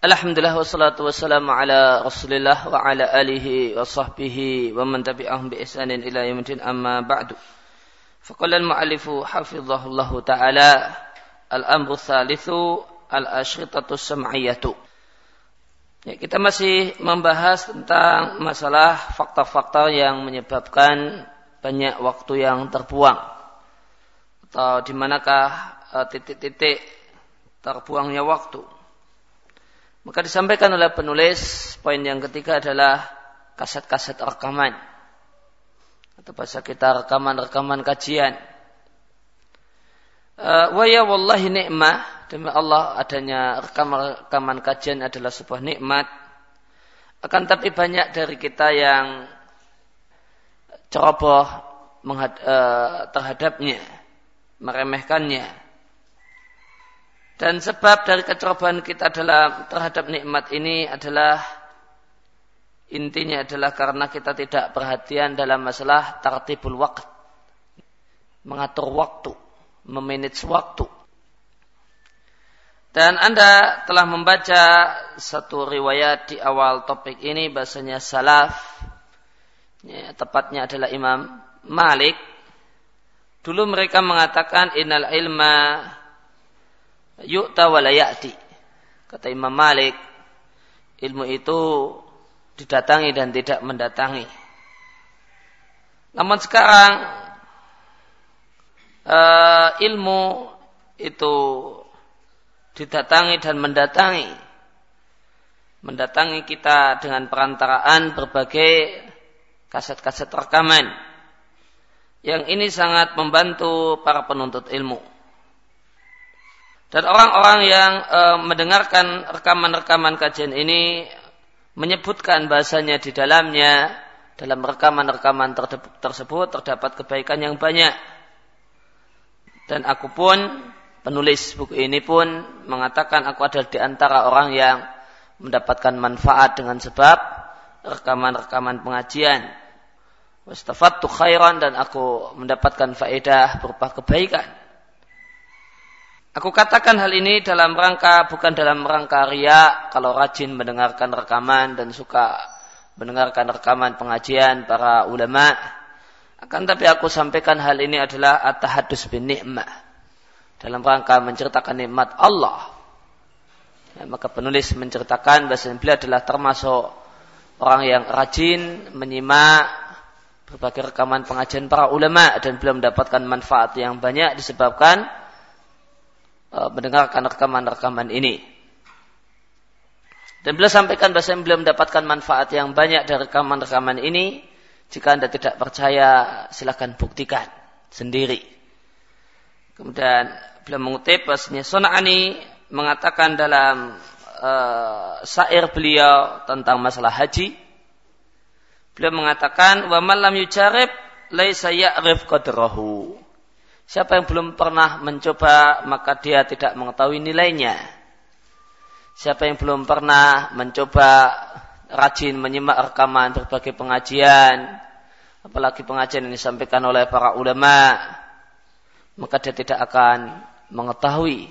Alhamdulillah wassalatu wassalamu ala Rasulillah wa ala alihi wa sahbihi wa man tabi'ahum bi ihsanin ila yaumil amma ba'du. Faqala al-mu'allifu hafizahullahu taala al-amru tsalitsu al-ashritatu sam'iyatu. Ya, kita masih membahas tentang masalah fakta-fakta yang menyebabkan banyak waktu yang terbuang atau di manakah eh, titik-titik terbuangnya waktu. Maka disampaikan oleh penulis poin yang ketiga adalah kaset-kaset rekaman atau bahasa kita rekaman-rekaman kajian. Uh, wa ya wallahi nikmah demi Allah adanya rekaman-rekaman kajian adalah sebuah nikmat. Akan tapi banyak dari kita yang ceroboh uh, terhadapnya, meremehkannya, dan sebab dari kecerobohan kita adalah terhadap nikmat ini adalah intinya adalah karena kita tidak perhatian dalam masalah tartibul waktu. Mengatur waktu, memanage waktu. Dan Anda telah membaca satu riwayat di awal topik ini bahasanya salaf. Ya, tepatnya adalah Imam Malik. Dulu mereka mengatakan innal ilma yu'ta wa Kata Imam Malik, ilmu itu didatangi dan tidak mendatangi. Namun sekarang uh, ilmu itu didatangi dan mendatangi. Mendatangi kita dengan perantaraan berbagai kaset-kaset rekaman. Yang ini sangat membantu para penuntut ilmu. Dan orang-orang yang e, mendengarkan rekaman-rekaman kajian ini menyebutkan bahasanya di dalamnya dalam rekaman-rekaman tersebut terdapat kebaikan yang banyak. Dan aku pun penulis buku ini pun mengatakan aku adalah di antara orang yang mendapatkan manfaat dengan sebab rekaman-rekaman pengajian. Wastafattu khairan dan aku mendapatkan faedah berupa kebaikan. Aku katakan hal ini dalam rangka bukan dalam rangka ria kalau rajin mendengarkan rekaman dan suka mendengarkan rekaman pengajian para ulama. Akan tapi aku sampaikan hal ini adalah at-tahaddus bin ni'mah. Dalam rangka menceritakan nikmat Allah. Ya, maka penulis menceritakan bahasa beliau adalah termasuk orang yang rajin menyimak berbagai rekaman pengajian para ulama dan belum mendapatkan manfaat yang banyak disebabkan mendengarkan rekaman-rekaman ini. Dan beliau sampaikan bahasa beliau mendapatkan manfaat yang banyak dari rekaman-rekaman ini. Jika anda tidak percaya, silakan buktikan sendiri. Kemudian beliau mengutip bahasanya Sona'ani mengatakan dalam uh, syair beliau tentang masalah haji. Beliau mengatakan, wa malam yujarib laisa ya'rif qadrahu. Siapa yang belum pernah mencoba maka dia tidak mengetahui nilainya. Siapa yang belum pernah mencoba rajin menyimak rekaman berbagai pengajian, apalagi pengajian yang disampaikan oleh para ulama, maka dia tidak akan mengetahui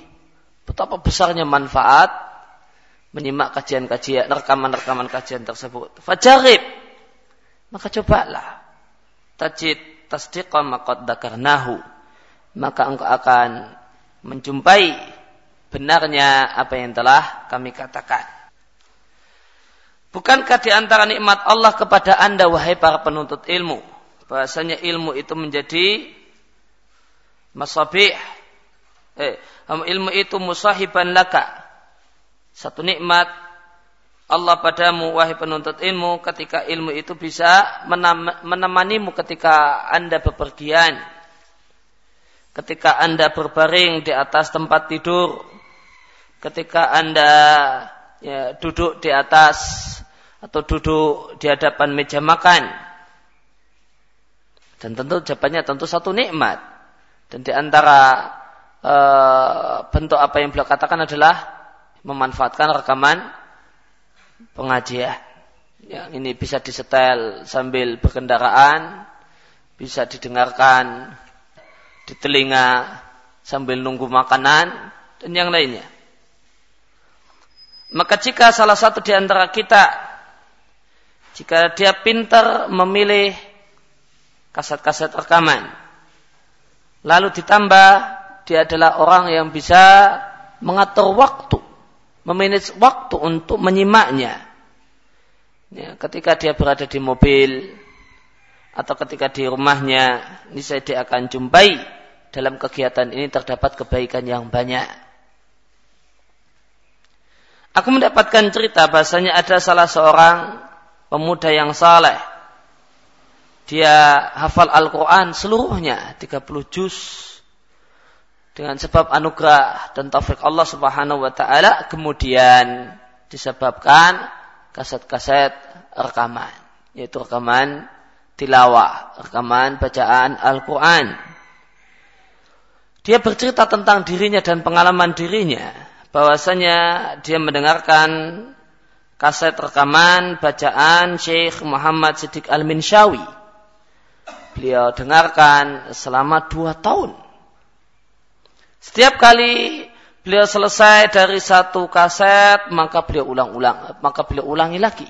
betapa besarnya manfaat menyimak kajian-kajian, rekaman-rekaman kajian tersebut. Fajarib, maka cobalah. Tajid tasdiqa maqad dakarnahu maka engkau akan menjumpai benarnya apa yang telah kami katakan. Bukankah di antara nikmat Allah kepada anda wahai para penuntut ilmu? Bahasanya ilmu itu menjadi masabih. Eh, ilmu itu musahiban laka. Satu nikmat Allah padamu wahai penuntut ilmu ketika ilmu itu bisa menemanimu ketika anda bepergian ketika Anda berbaring di atas tempat tidur, ketika Anda ya, duduk di atas atau duduk di hadapan meja makan. Dan tentu jawabannya tentu satu nikmat. Dan di antara e, bentuk apa yang beliau katakan adalah memanfaatkan rekaman pengajian. Yang ini bisa disetel sambil berkendaraan, bisa didengarkan di telinga sambil nunggu makanan dan yang lainnya. Maka jika salah satu di antara kita jika dia pintar memilih kaset-kaset rekaman lalu ditambah dia adalah orang yang bisa mengatur waktu memanage waktu untuk menyimaknya ya, ketika dia berada di mobil atau ketika di rumahnya ini saya dia akan jumpai dalam kegiatan ini terdapat kebaikan yang banyak Aku mendapatkan cerita bahasanya ada salah seorang pemuda yang saleh. Dia hafal Al-Quran seluruhnya, 30 juz. Dengan sebab anugerah dan taufik Allah subhanahu wa ta'ala. Kemudian disebabkan kaset-kaset rekaman. Yaitu rekaman tilawah, rekaman bacaan Al-Quran. Dia bercerita tentang dirinya dan pengalaman dirinya bahwasanya dia mendengarkan kaset rekaman bacaan Syekh Muhammad Siddiq Al-Minshawi. Beliau dengarkan selama dua tahun. Setiap kali beliau selesai dari satu kaset, maka beliau ulang-ulang, maka beliau ulangi lagi.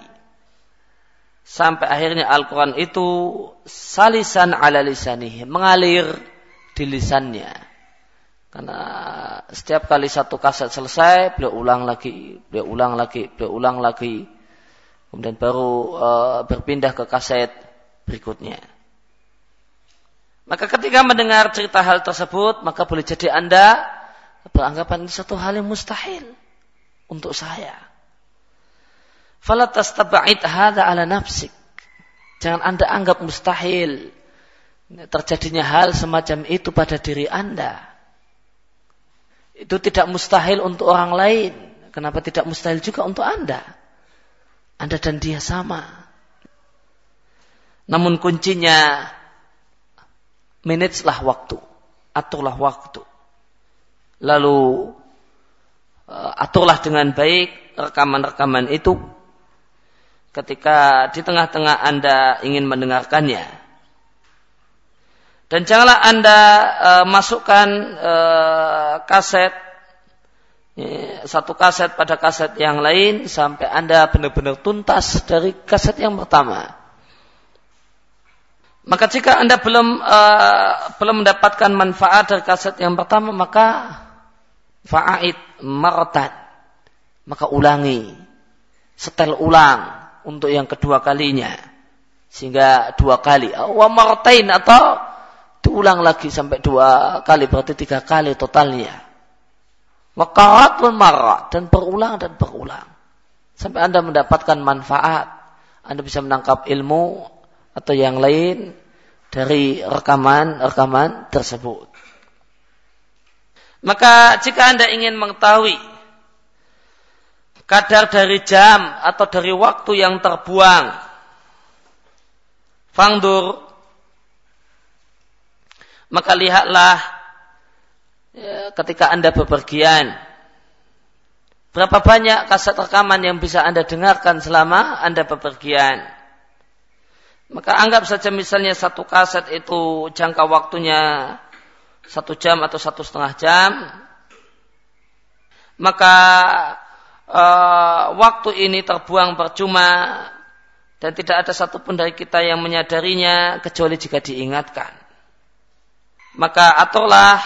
Sampai akhirnya Al-Quran itu salisan ala lisanihi, mengalir di lisannya karena setiap kali satu kaset selesai, beliau ulang lagi, beliau ulang lagi, beliau ulang lagi. Kemudian baru uh, berpindah ke kaset berikutnya. Maka ketika mendengar cerita hal tersebut, maka boleh jadi Anda beranggapan ini satu hal yang mustahil untuk saya. Falatas tabait hada ala nafsik. Jangan Anda anggap mustahil terjadinya hal semacam itu pada diri Anda. Itu tidak mustahil untuk orang lain. Kenapa tidak mustahil juga untuk Anda? Anda dan dia sama. Namun kuncinya managelah waktu. Aturlah waktu. Lalu eh, aturlah dengan baik rekaman-rekaman itu ketika di tengah-tengah Anda ingin mendengarkannya. Dan janganlah Anda e, masukkan e, kaset ya, satu kaset pada kaset yang lain sampai Anda benar-benar tuntas dari kaset yang pertama. Maka jika Anda belum e, belum mendapatkan manfaat dari kaset yang pertama, maka fa'id martan. Maka ulangi. Setel ulang untuk yang kedua kalinya. Sehingga dua kali. Wa martain atau diulang lagi sampai dua kali berarti tiga kali totalnya. Wakarat marah dan berulang dan berulang. Sampai anda mendapatkan manfaat. Anda bisa menangkap ilmu atau yang lain dari rekaman-rekaman tersebut. Maka jika anda ingin mengetahui kadar dari jam atau dari waktu yang terbuang fangdur maka lihatlah ya, ketika Anda bepergian. Berapa banyak kaset rekaman yang bisa Anda dengarkan selama Anda bepergian. Maka anggap saja misalnya satu kaset itu jangka waktunya satu jam atau satu setengah jam. Maka uh, waktu ini terbuang percuma dan tidak ada satupun dari kita yang menyadarinya kecuali jika diingatkan maka aturlah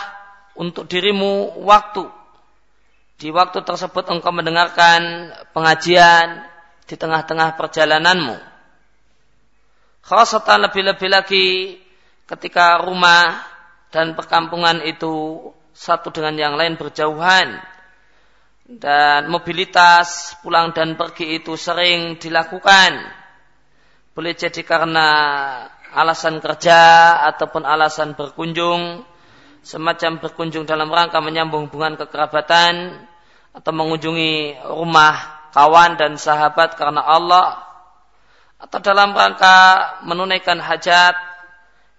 untuk dirimu waktu. Di waktu tersebut engkau mendengarkan pengajian di tengah-tengah perjalananmu. Khasatan lebih-lebih lagi ketika rumah dan perkampungan itu satu dengan yang lain berjauhan dan mobilitas pulang dan pergi itu sering dilakukan. Boleh jadi karena alasan kerja ataupun alasan berkunjung, semacam berkunjung dalam rangka menyambung hubungan kekerabatan atau mengunjungi rumah kawan dan sahabat karena Allah atau dalam rangka menunaikan hajat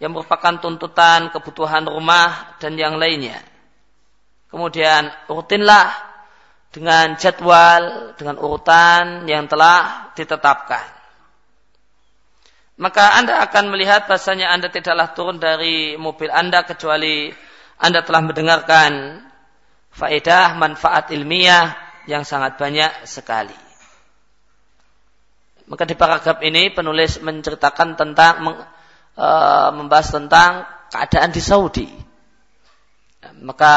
yang merupakan tuntutan kebutuhan rumah dan yang lainnya. Kemudian rutinlah dengan jadwal, dengan urutan yang telah ditetapkan maka Anda akan melihat bahasanya Anda tidaklah turun dari mobil Anda kecuali Anda telah mendengarkan faedah, manfaat ilmiah yang sangat banyak sekali. Maka di paragraf ini penulis menceritakan tentang e, membahas tentang keadaan di Saudi. Maka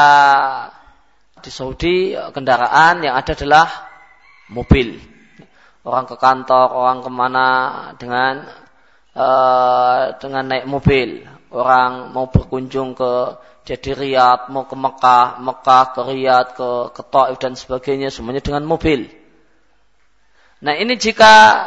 di Saudi kendaraan yang ada adalah mobil. Orang ke kantor, orang ke mana dengan e, dengan naik mobil. Orang mau berkunjung ke jadi Riyadh, mau ke Mekah, Mekah ke Riyadh, ke, ke Taif dan sebagainya, semuanya dengan mobil. Nah ini jika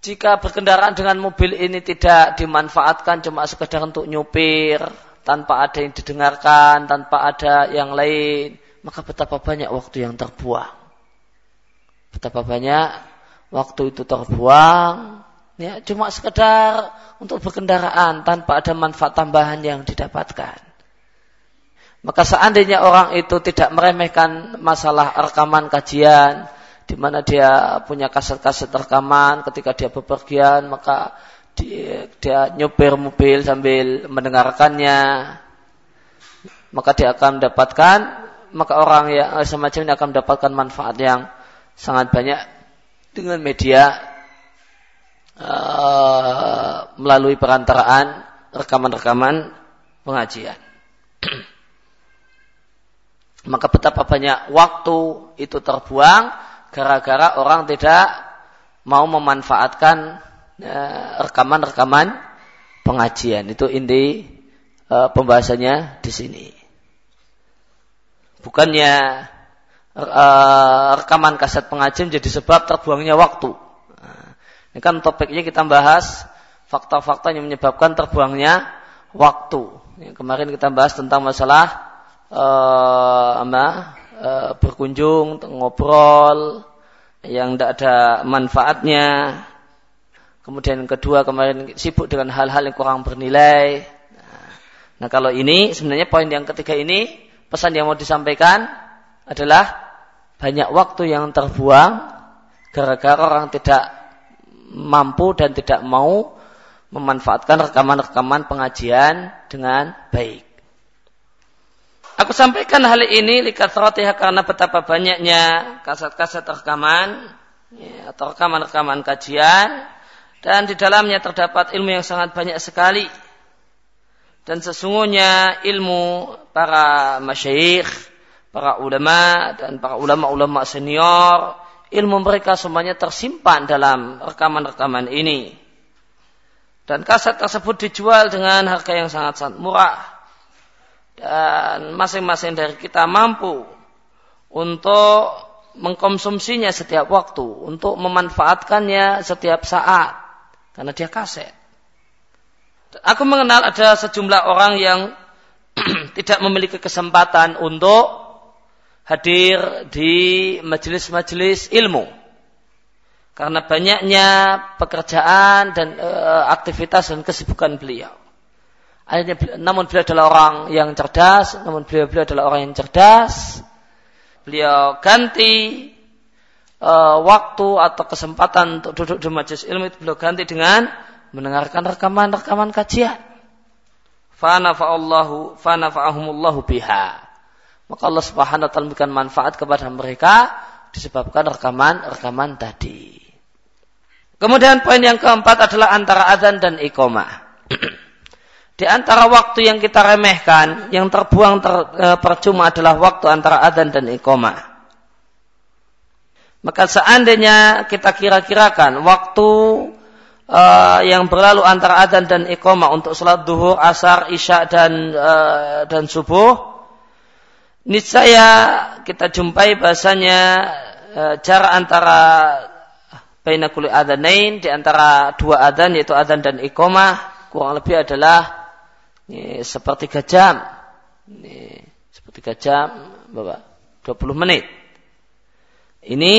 jika berkendaraan dengan mobil ini tidak dimanfaatkan cuma sekedar untuk nyupir, tanpa ada yang didengarkan, tanpa ada yang lain, maka betapa banyak waktu yang terbuang. Betapa banyak waktu itu terbuang, ya cuma sekedar untuk berkendaraan tanpa ada manfaat tambahan yang didapatkan. Maka seandainya orang itu tidak meremehkan masalah rekaman kajian, di mana dia punya kaset-kaset rekaman ketika dia bepergian, maka dia, dia nyopir mobil sambil mendengarkannya, maka dia akan mendapatkan, maka orang yang semacam ini akan mendapatkan manfaat yang sangat banyak dengan media uh, melalui perantaraan rekaman-rekaman pengajian. Maka betapa banyak waktu itu terbuang gara-gara orang tidak mau memanfaatkan ya, rekaman-rekaman pengajian. Itu inti uh, pembahasannya di sini. Bukannya uh, rekaman kaset pengajian jadi sebab terbuangnya waktu. Ini kan topiknya kita bahas fakta-fakta yang menyebabkan terbuangnya waktu. Yang kemarin kita bahas tentang masalah uh, uh, berkunjung, ngobrol yang tidak ada manfaatnya. Kemudian kedua kemarin sibuk dengan hal-hal yang kurang bernilai. Nah, kalau ini sebenarnya poin yang ketiga ini pesan yang mau disampaikan adalah banyak waktu yang terbuang gara-gara orang tidak mampu dan tidak mau memanfaatkan rekaman-rekaman pengajian dengan baik. Aku sampaikan hal ini likatrotihah karena betapa banyaknya kaset-kaset rekaman ya, atau rekaman-rekaman kajian dan di dalamnya terdapat ilmu yang sangat banyak sekali. Dan sesungguhnya ilmu para masyayikh, para ulama dan para ulama-ulama senior, ilmu mereka semuanya tersimpan dalam rekaman-rekaman ini. Dan kaset tersebut dijual dengan harga yang sangat-sangat murah dan masing-masing dari kita mampu untuk mengkonsumsinya setiap waktu, untuk memanfaatkannya setiap saat, karena dia kaset. Aku mengenal ada sejumlah orang yang tidak memiliki kesempatan untuk hadir di majelis-majelis ilmu. Karena banyaknya pekerjaan dan e, aktivitas dan kesibukan beliau. Akhirnya, namun beliau adalah orang yang cerdas, namun beliau, beliau adalah orang yang cerdas. Beliau ganti uh, waktu atau kesempatan untuk duduk di majelis ilmu itu beliau ganti dengan mendengarkan rekaman-rekaman kajian. Fanafa'allahu fanafa'ahumullahu biha. Maka Allah Subhanahu wa taala memberikan manfaat kepada mereka disebabkan rekaman-rekaman tadi. Kemudian poin yang keempat adalah antara azan dan iqamah. Di antara waktu yang kita remehkan, yang terbuang ter, e, percuma adalah waktu antara adzan dan iqamah. Maka seandainya kita kira-kirakan waktu e, yang berlalu antara adzan dan iqamah untuk sholat duhur, asar, isya dan e, dan subuh, niscaya kita jumpai bahasanya e, jarak antara bainakuli adzanain di antara dua adzan yaitu adzan dan iqamah kurang lebih adalah ini sepertiga jam. Ini sepertiga jam, Bapak. 20 menit. Ini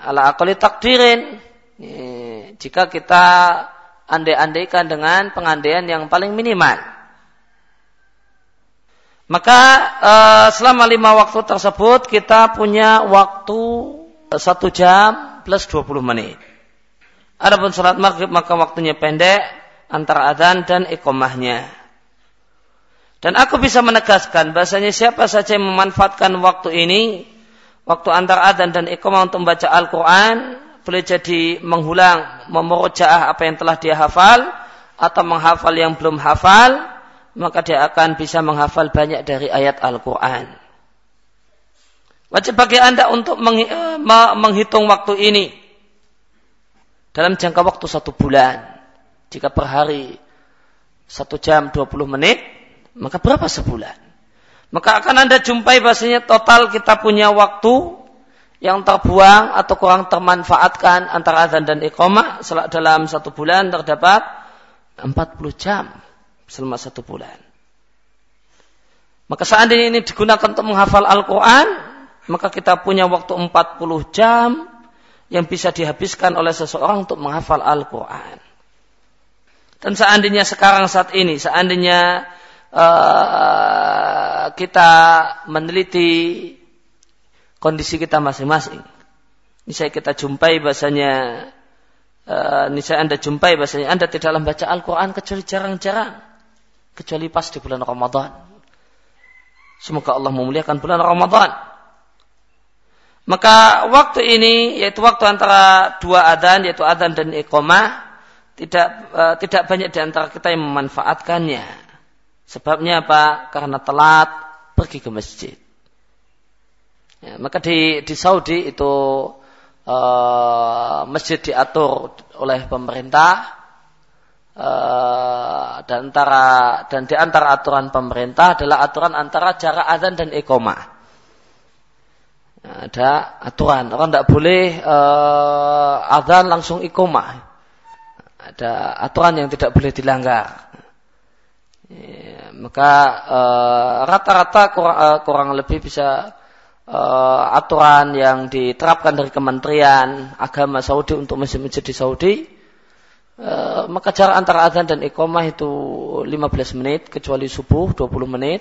ala akali takdirin. Ini, jika kita andai-andaikan dengan pengandaian yang paling minimal. Maka uh, selama lima waktu tersebut kita punya waktu satu jam plus 20 menit. Adapun sholat maghrib maka waktunya pendek antara adzan dan ikomahnya. Dan aku bisa menegaskan bahasanya siapa saja yang memanfaatkan waktu ini waktu antara adzan dan iqamah untuk membaca Al-Quran boleh jadi mengulang, memurojaah apa yang telah dia hafal atau menghafal yang belum hafal, maka dia akan bisa menghafal banyak dari ayat Al-Quran. Wajib bagi Anda untuk eh, menghitung waktu ini dalam jangka waktu satu bulan. Jika per hari satu jam 20 menit, maka berapa sebulan? Maka akan Anda jumpai bahasanya total kita punya waktu yang terbuang atau kurang termanfaatkan antara azan dan iqamah dalam satu bulan terdapat 40 jam selama satu bulan. Maka seandainya ini digunakan untuk menghafal Al-Quran, maka kita punya waktu 40 jam yang bisa dihabiskan oleh seseorang untuk menghafal Al-Quran. Dan seandainya sekarang saat ini, seandainya uh, kita meneliti kondisi kita masing-masing, ini saya kita jumpai bahasanya, uh, ini saya anda jumpai bahasanya anda tidak membaca Al-Quran kecuali jarang-jarang, kecuali pas di bulan Ramadan. Semoga Allah memuliakan bulan Ramadan. Maka waktu ini yaitu waktu antara dua adan yaitu adan dan iqamah tidak uh, tidak banyak di antara kita yang memanfaatkannya. Sebabnya apa? Karena telat pergi ke masjid. Ya, maka di di Saudi itu uh, masjid diatur oleh pemerintah uh, dan antara dan di antara aturan pemerintah adalah aturan antara jarak adzan dan iqamah. Ada aturan orang tidak boleh uh, adzan langsung ikomah ada aturan yang tidak boleh dilanggar. Ya, maka eh, rata-rata uh, kurang, uh, kurang lebih bisa uh, aturan yang diterapkan dari Kementerian Agama Saudi untuk masjid-masjid di Saudi uh, maka jarak antara adzan dan ikomah itu 15 menit kecuali subuh 20 menit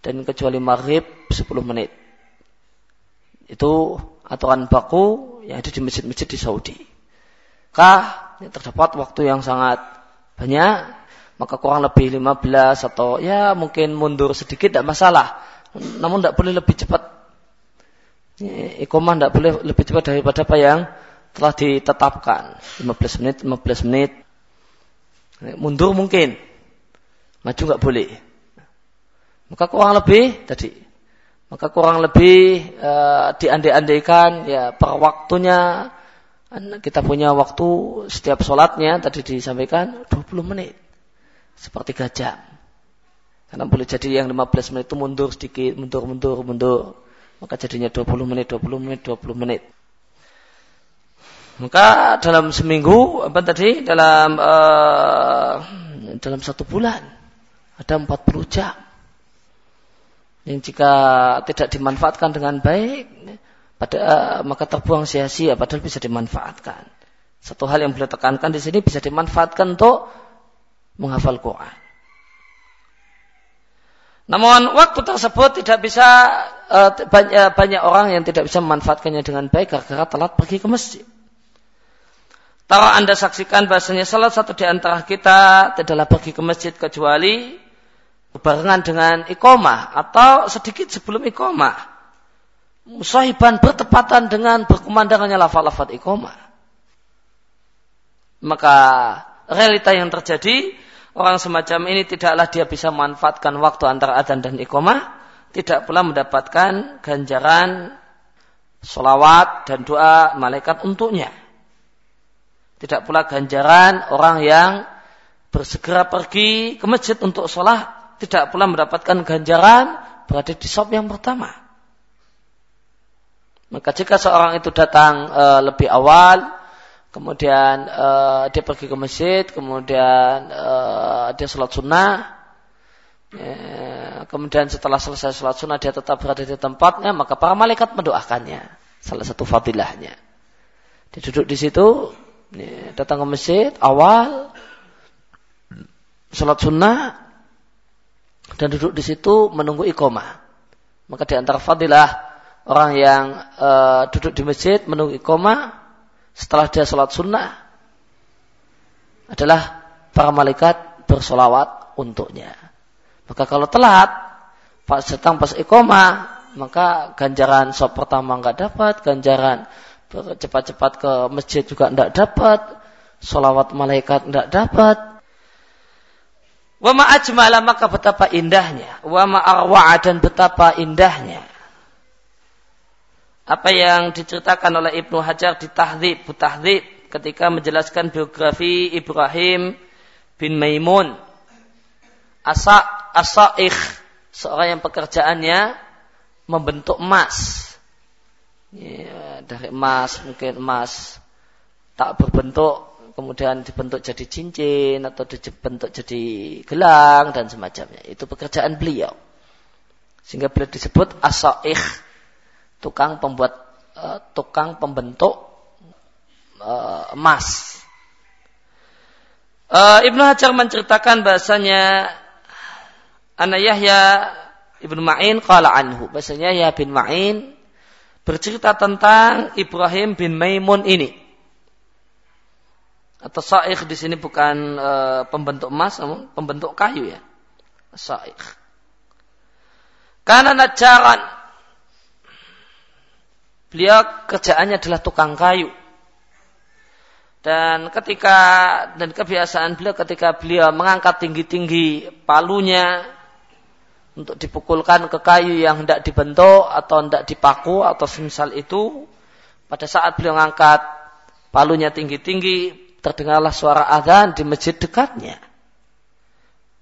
dan kecuali maghrib 10 menit itu aturan baku yang ada di masjid-masjid di Saudi. Kah yang terdapat waktu yang sangat banyak, maka kurang lebih 15 atau ya mungkin mundur sedikit tidak masalah. Namun tidak boleh lebih cepat. Ikomah tidak boleh lebih cepat daripada apa yang telah ditetapkan. 15 menit, 15 menit. Mundur mungkin. Maju nggak boleh. Maka kurang lebih tadi maka kurang lebih e, diandai-andaikan ya per waktunya kita punya waktu setiap sholatnya tadi disampaikan 20 menit. Seperti jam. Karena boleh jadi yang 15 menit itu mundur sedikit, mundur, mundur, mundur. Maka jadinya 20 menit, 20 menit, 20 menit. Maka dalam seminggu, apa tadi? Dalam uh, dalam satu bulan ada 40 jam yang jika tidak dimanfaatkan dengan baik pada maka terbuang sia-sia padahal bisa dimanfaatkan. Satu hal yang beliau tekankan di sini bisa dimanfaatkan untuk menghafal Quran. Namun waktu tersebut tidak bisa uh, banyak, banyak orang yang tidak bisa memanfaatkannya dengan baik karena telat pergi ke masjid. Taruh anda saksikan bahasanya salah satu di antara kita tidaklah pergi ke masjid kecuali berbarengan dengan ikomah atau sedikit sebelum ikomah. Musahiban bertepatan dengan berkumandangannya lafal-lafal ikomah. Maka realita yang terjadi, orang semacam ini tidaklah dia bisa memanfaatkan waktu antara adzan dan ikomah, tidak pula mendapatkan ganjaran solawat dan doa malaikat untuknya. Tidak pula ganjaran orang yang bersegera pergi ke masjid untuk sholat tidak pula mendapatkan ganjaran berada di sop yang pertama. Maka jika seorang itu datang e, lebih awal, kemudian e, dia pergi ke masjid, kemudian e, dia sholat sunnah, e, kemudian setelah selesai sholat sunnah dia tetap berada di tempatnya, maka para malaikat mendoakannya. Salah satu fadilahnya. Dia duduk di situ, datang ke masjid awal, sholat sunnah, dan duduk di situ menunggu iqomah. Maka di antara fadilah orang yang e, duduk di masjid menunggu iqomah setelah dia sholat sunnah adalah para malaikat bersolawat untuknya. Maka kalau telat, pas datang pas iqomah, maka ganjaran sop pertama nggak dapat, ganjaran cepat-cepat ke masjid juga tidak dapat, solawat malaikat tidak dapat. Wa ajmala maka betapa indahnya, wa arwa'a dan betapa indahnya. Apa yang diceritakan oleh Ibnu Hajar di Tahdhib, Tahdhib ketika menjelaskan biografi Ibrahim bin Maimun. Asa asaikh seorang yang pekerjaannya membentuk emas. Ya, dari emas mungkin emas tak berbentuk kemudian dibentuk jadi cincin atau dibentuk jadi gelang dan semacamnya. Itu pekerjaan beliau. Sehingga beliau disebut asaikh, tukang pembuat uh, tukang pembentuk uh, emas. Uh, Ibnu Hajar menceritakan bahasanya Ana Yahya Ibnu Ma'in qala anhu. Bahasanya Yahya bin Ma'in bercerita tentang Ibrahim bin Maimun ini. Atau sa'ikh di sini bukan e, pembentuk emas, namun pembentuk kayu ya. Sa'ikh. Karena najaran. Beliau kerjaannya adalah tukang kayu. Dan ketika dan kebiasaan beliau ketika beliau mengangkat tinggi-tinggi palunya untuk dipukulkan ke kayu yang hendak dibentuk atau hendak dipaku atau semisal itu pada saat beliau mengangkat palunya tinggi-tinggi terdengarlah suara azan di masjid dekatnya.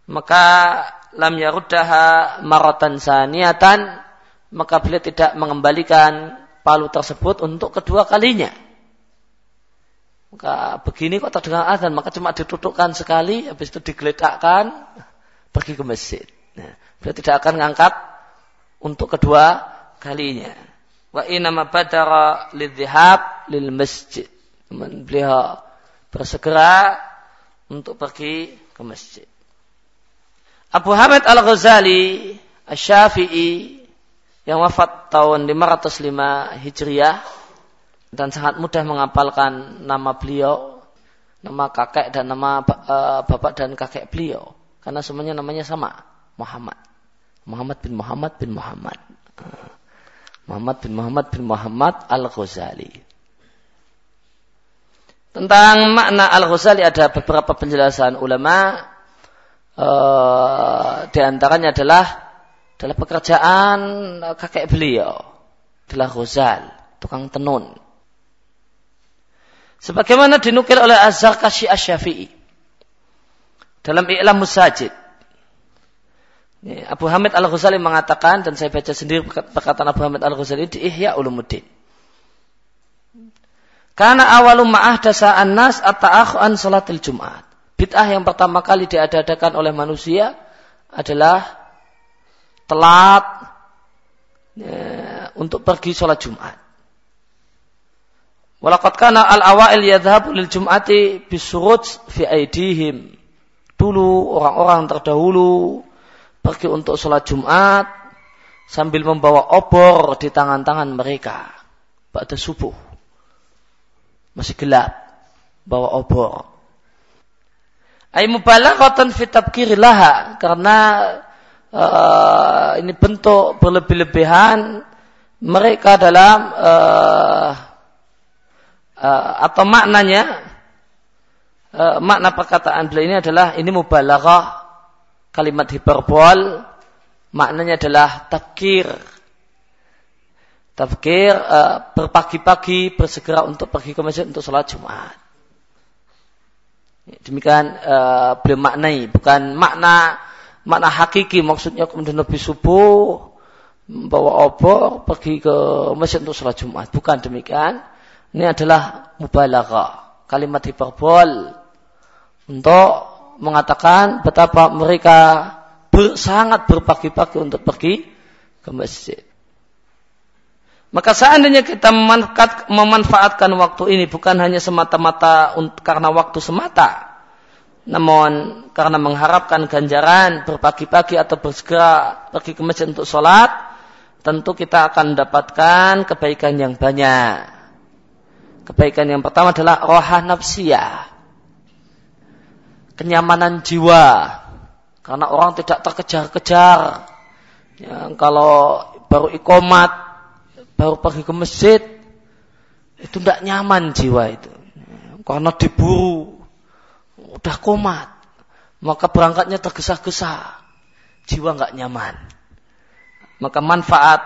Maka lam yaruddaha maratan saniatan maka beliau tidak mengembalikan palu tersebut untuk kedua kalinya. Maka begini kok terdengar azan maka cuma ditutupkan sekali habis itu digeledakkan pergi ke masjid. Nah, Beliau tidak akan mengangkat untuk kedua kalinya. Wa inama badara lidhihab lil masjid. Beliau bersegera untuk pergi ke masjid. Abu Hamid Al-Ghazali Asy-Syafi'i yang wafat tahun 505 Hijriah dan sangat mudah menghafalkan nama beliau, nama kakek dan nama uh, bapak dan kakek beliau karena semuanya namanya sama, Muhammad. Muhammad bin Muhammad bin Muhammad. Muhammad bin Muhammad bin Muhammad Al-Ghazali. Tentang makna Al-Ghazali ada beberapa penjelasan ulama. Uh, di antaranya adalah adalah pekerjaan kakek beliau adalah Ghazal, tukang tenun. Sebagaimana dinukil oleh Az-Zarkashi Asy-Syafi'i dalam I'lam Musajid Abu Hamid Al-Ghazali mengatakan dan saya baca sendiri perkataan Abu Hamid Al-Ghazali di Ihya Ulumuddin. Karena awalum ma'ah dasa an-nas at-ta'akhu an salatil Jum'at. Bid'ah yang pertama kali diadakan oleh manusia adalah telat ya, untuk pergi sholat Jumat. Walaqad kana al-awail yadhhabu lil Jum'ati bisurut fi aidihim. Dulu orang-orang terdahulu pergi untuk sholat Jumat sambil membawa obor di tangan-tangan mereka pada subuh. Masih gelap, bawa obor. Ay mubalaghatan fi tabkirilaha karena uh, ini bentuk berlebih-lebihan mereka dalam uh, uh, atau maknanya uh, makna perkataan beliau ini adalah ini mubalaghah kalimat hiperbol maknanya adalah takir tafkir uh, berpagi-pagi bersegera untuk pergi ke masjid untuk sholat Jumat. Demikian uh, beliau maknai, bukan makna makna hakiki maksudnya kemudian lebih subuh membawa obor pergi ke masjid untuk sholat Jumat. Bukan demikian. Ini adalah mubalaghah, kalimat hiperbol untuk mengatakan betapa mereka ber, sangat berpagi-pagi untuk pergi ke masjid. Maka seandainya kita memanfaatkan waktu ini bukan hanya semata-mata karena waktu semata, namun karena mengharapkan ganjaran berpagi-pagi atau bersegera pergi ke masjid untuk sholat, tentu kita akan mendapatkan kebaikan yang banyak. Kebaikan yang pertama adalah rohah nafsiyah kenyamanan jiwa karena orang tidak terkejar-kejar. Ya, kalau baru ikomat, baru pergi ke masjid, itu tidak nyaman jiwa itu. Karena diburu, udah komat, maka berangkatnya tergesa-gesa, jiwa nggak nyaman. Maka manfaat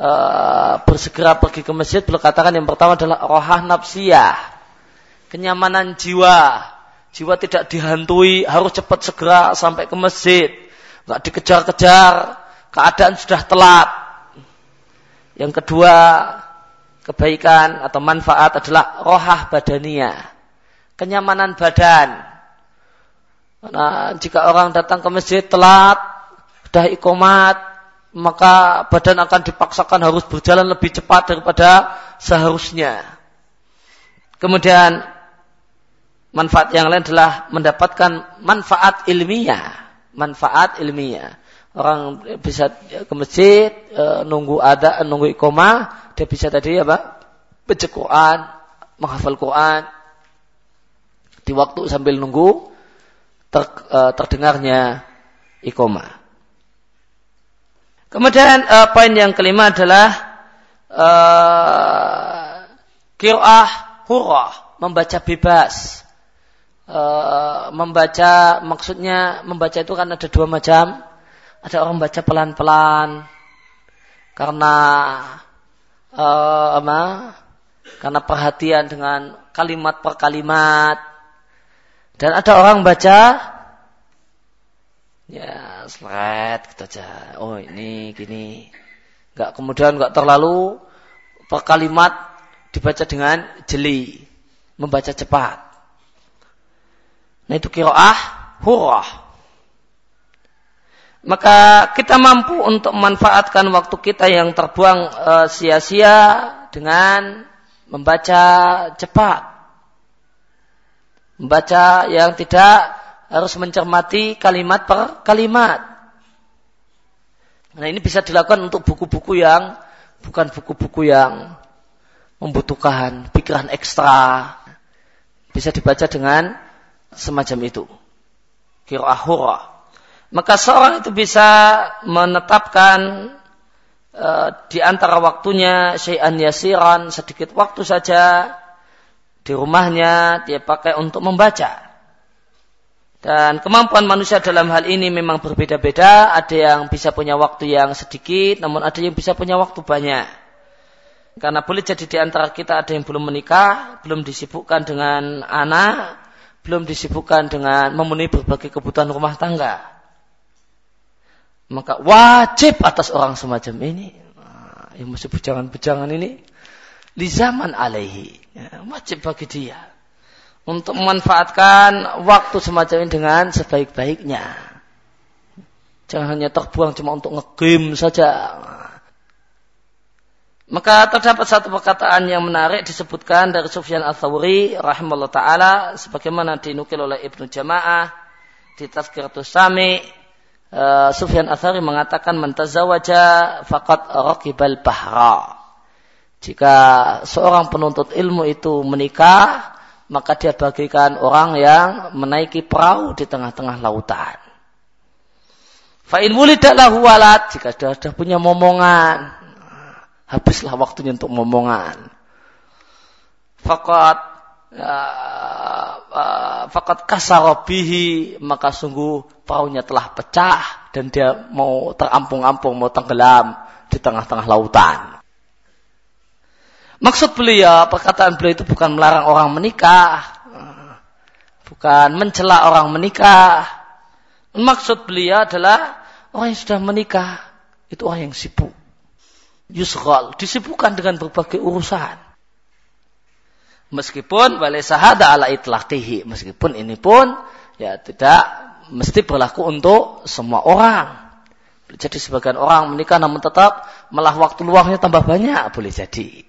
uh, bersegera pergi ke masjid, beliau katakan yang pertama adalah rohah nafsiyah, kenyamanan jiwa. Jiwa tidak dihantui, harus cepat segera sampai ke masjid, nggak dikejar-kejar, keadaan sudah telat. Yang kedua, kebaikan atau manfaat adalah rohah badania. Kenyamanan badan. Nah, jika orang datang ke masjid telat, sudah ikomat, maka badan akan dipaksakan harus berjalan lebih cepat daripada seharusnya. Kemudian manfaat yang lain adalah mendapatkan manfaat ilmiah. Manfaat ilmiah. Orang bisa ke masjid e, nunggu ada nunggu ikoma dia bisa tadi apa? Baca Quran menghafal Quran. Di waktu sambil nunggu ter, e, terdengarnya ikoma kemudian e, poin yang kelima adalah e, kirah hurrah membaca bebas e, membaca maksudnya membaca itu kan ada dua macam ada orang baca pelan-pelan karena uh, apa? Karena perhatian dengan kalimat per kalimat. Dan ada orang baca ya slide gitu aja. Oh ini gini. Enggak kemudian enggak terlalu per kalimat dibaca dengan jeli, membaca cepat. Nah itu kiroah hurrah maka kita mampu untuk memanfaatkan waktu kita yang terbuang uh, sia-sia dengan membaca cepat. Membaca yang tidak harus mencermati kalimat per kalimat. Nah ini bisa dilakukan untuk buku-buku yang bukan buku-buku yang membutuhkan pikiran ekstra. Bisa dibaca dengan semacam itu. Kira'ah maka seorang itu bisa menetapkan e, di antara waktunya syai'an yasiran sedikit waktu saja di rumahnya dia pakai untuk membaca. Dan kemampuan manusia dalam hal ini memang berbeda-beda. Ada yang bisa punya waktu yang sedikit, namun ada yang bisa punya waktu banyak. Karena boleh jadi di antara kita ada yang belum menikah, belum disibukkan dengan anak, belum disibukkan dengan memenuhi berbagai kebutuhan rumah tangga. Maka wajib atas orang semacam ini. Nah, yang masih bujangan-bujangan ini di zaman alaihi. Ya, wajib bagi dia untuk memanfaatkan waktu semacam ini dengan sebaik-baiknya. Jangan hanya terbuang cuma untuk ngegame saja maka terdapat satu perkataan yang menarik disebutkan dari Sufyan al-Thawri rahimahullah ta'ala sebagaimana dinukil oleh Ibnu Jamaah di Tazkiratus Sami uh, Sufyan Athari mengatakan mentazawaja faqat raqibal bahra. Jika seorang penuntut ilmu itu menikah, maka dia bagikan orang yang menaiki perahu di tengah-tengah lautan. Fa'in wulidaklahu walad, jika sudah, sudah punya momongan, habislah waktunya untuk momongan. Fakat ya, uh, fakat kasarobihi maka sungguh perahunya telah pecah dan dia mau terampung-ampung mau tenggelam di tengah-tengah lautan. Maksud beliau, perkataan beliau itu bukan melarang orang menikah, bukan mencela orang menikah. Maksud beliau adalah orang yang sudah menikah itu orang yang sibuk. Yusghal, disibukkan dengan berbagai urusan. Meskipun wale sahada ala itlaqihi. Meskipun ini pun ya tidak mesti berlaku untuk semua orang. Jadi sebagian orang menikah namun tetap malah waktu luangnya tambah banyak boleh jadi.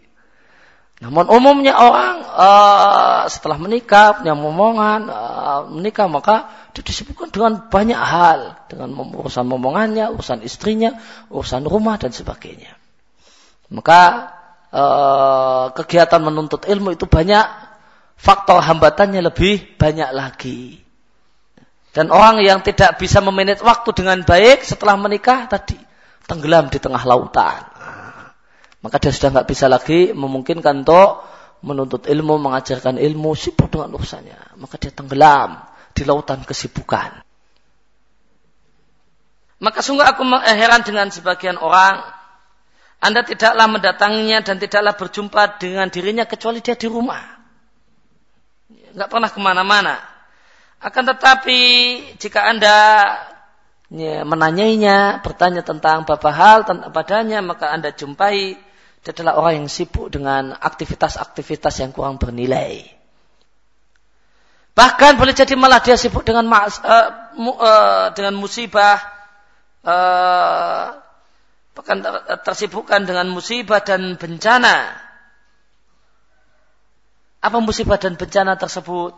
Namun umumnya orang uh, setelah menikah punya momongan uh, menikah maka dia disibukkan dengan banyak hal dengan urusan momongannya, urusan istrinya, urusan rumah dan sebagainya. Maka Eh, kegiatan menuntut ilmu itu banyak faktor hambatannya lebih banyak lagi. Dan orang yang tidak bisa memanage waktu dengan baik setelah menikah tadi tenggelam di tengah lautan. Maka dia sudah nggak bisa lagi memungkinkan untuk menuntut ilmu, mengajarkan ilmu, sibuk dengan urusannya. Maka dia tenggelam di lautan kesibukan. Maka sungguh aku heran dengan sebagian orang. Anda tidaklah mendatanginya dan tidaklah berjumpa dengan dirinya kecuali dia di rumah. Nggak pernah ke mana-mana. Akan tetapi jika Anda ya, menanyainya, bertanya tentang beberapa hal tentang padanya, maka Anda jumpai dia adalah orang yang sibuk dengan aktivitas-aktivitas yang kurang bernilai. Bahkan boleh jadi malah dia sibuk dengan uh, mu, uh, dengan musibah, uh, tersibukkan dengan musibah dan bencana. Apa musibah dan bencana tersebut?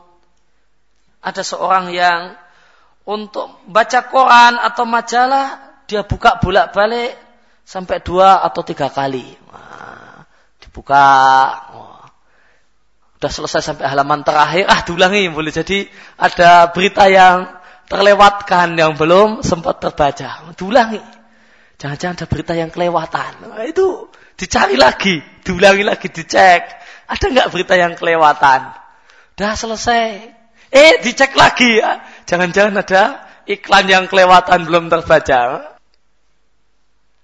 Ada seorang yang untuk baca Quran atau majalah dia buka bolak-balik sampai dua atau tiga kali dibuka oh. udah selesai sampai halaman terakhir ah diulangi boleh jadi ada berita yang terlewatkan yang belum sempat terbaca diulangi jangan-jangan ada berita yang kelewatan. Nah, itu dicari lagi diulangi lagi dicek. Ada nggak berita yang kelewatan? Udah selesai. Eh dicek lagi. Ya jangan-jangan ada iklan yang kelewatan belum terbaca.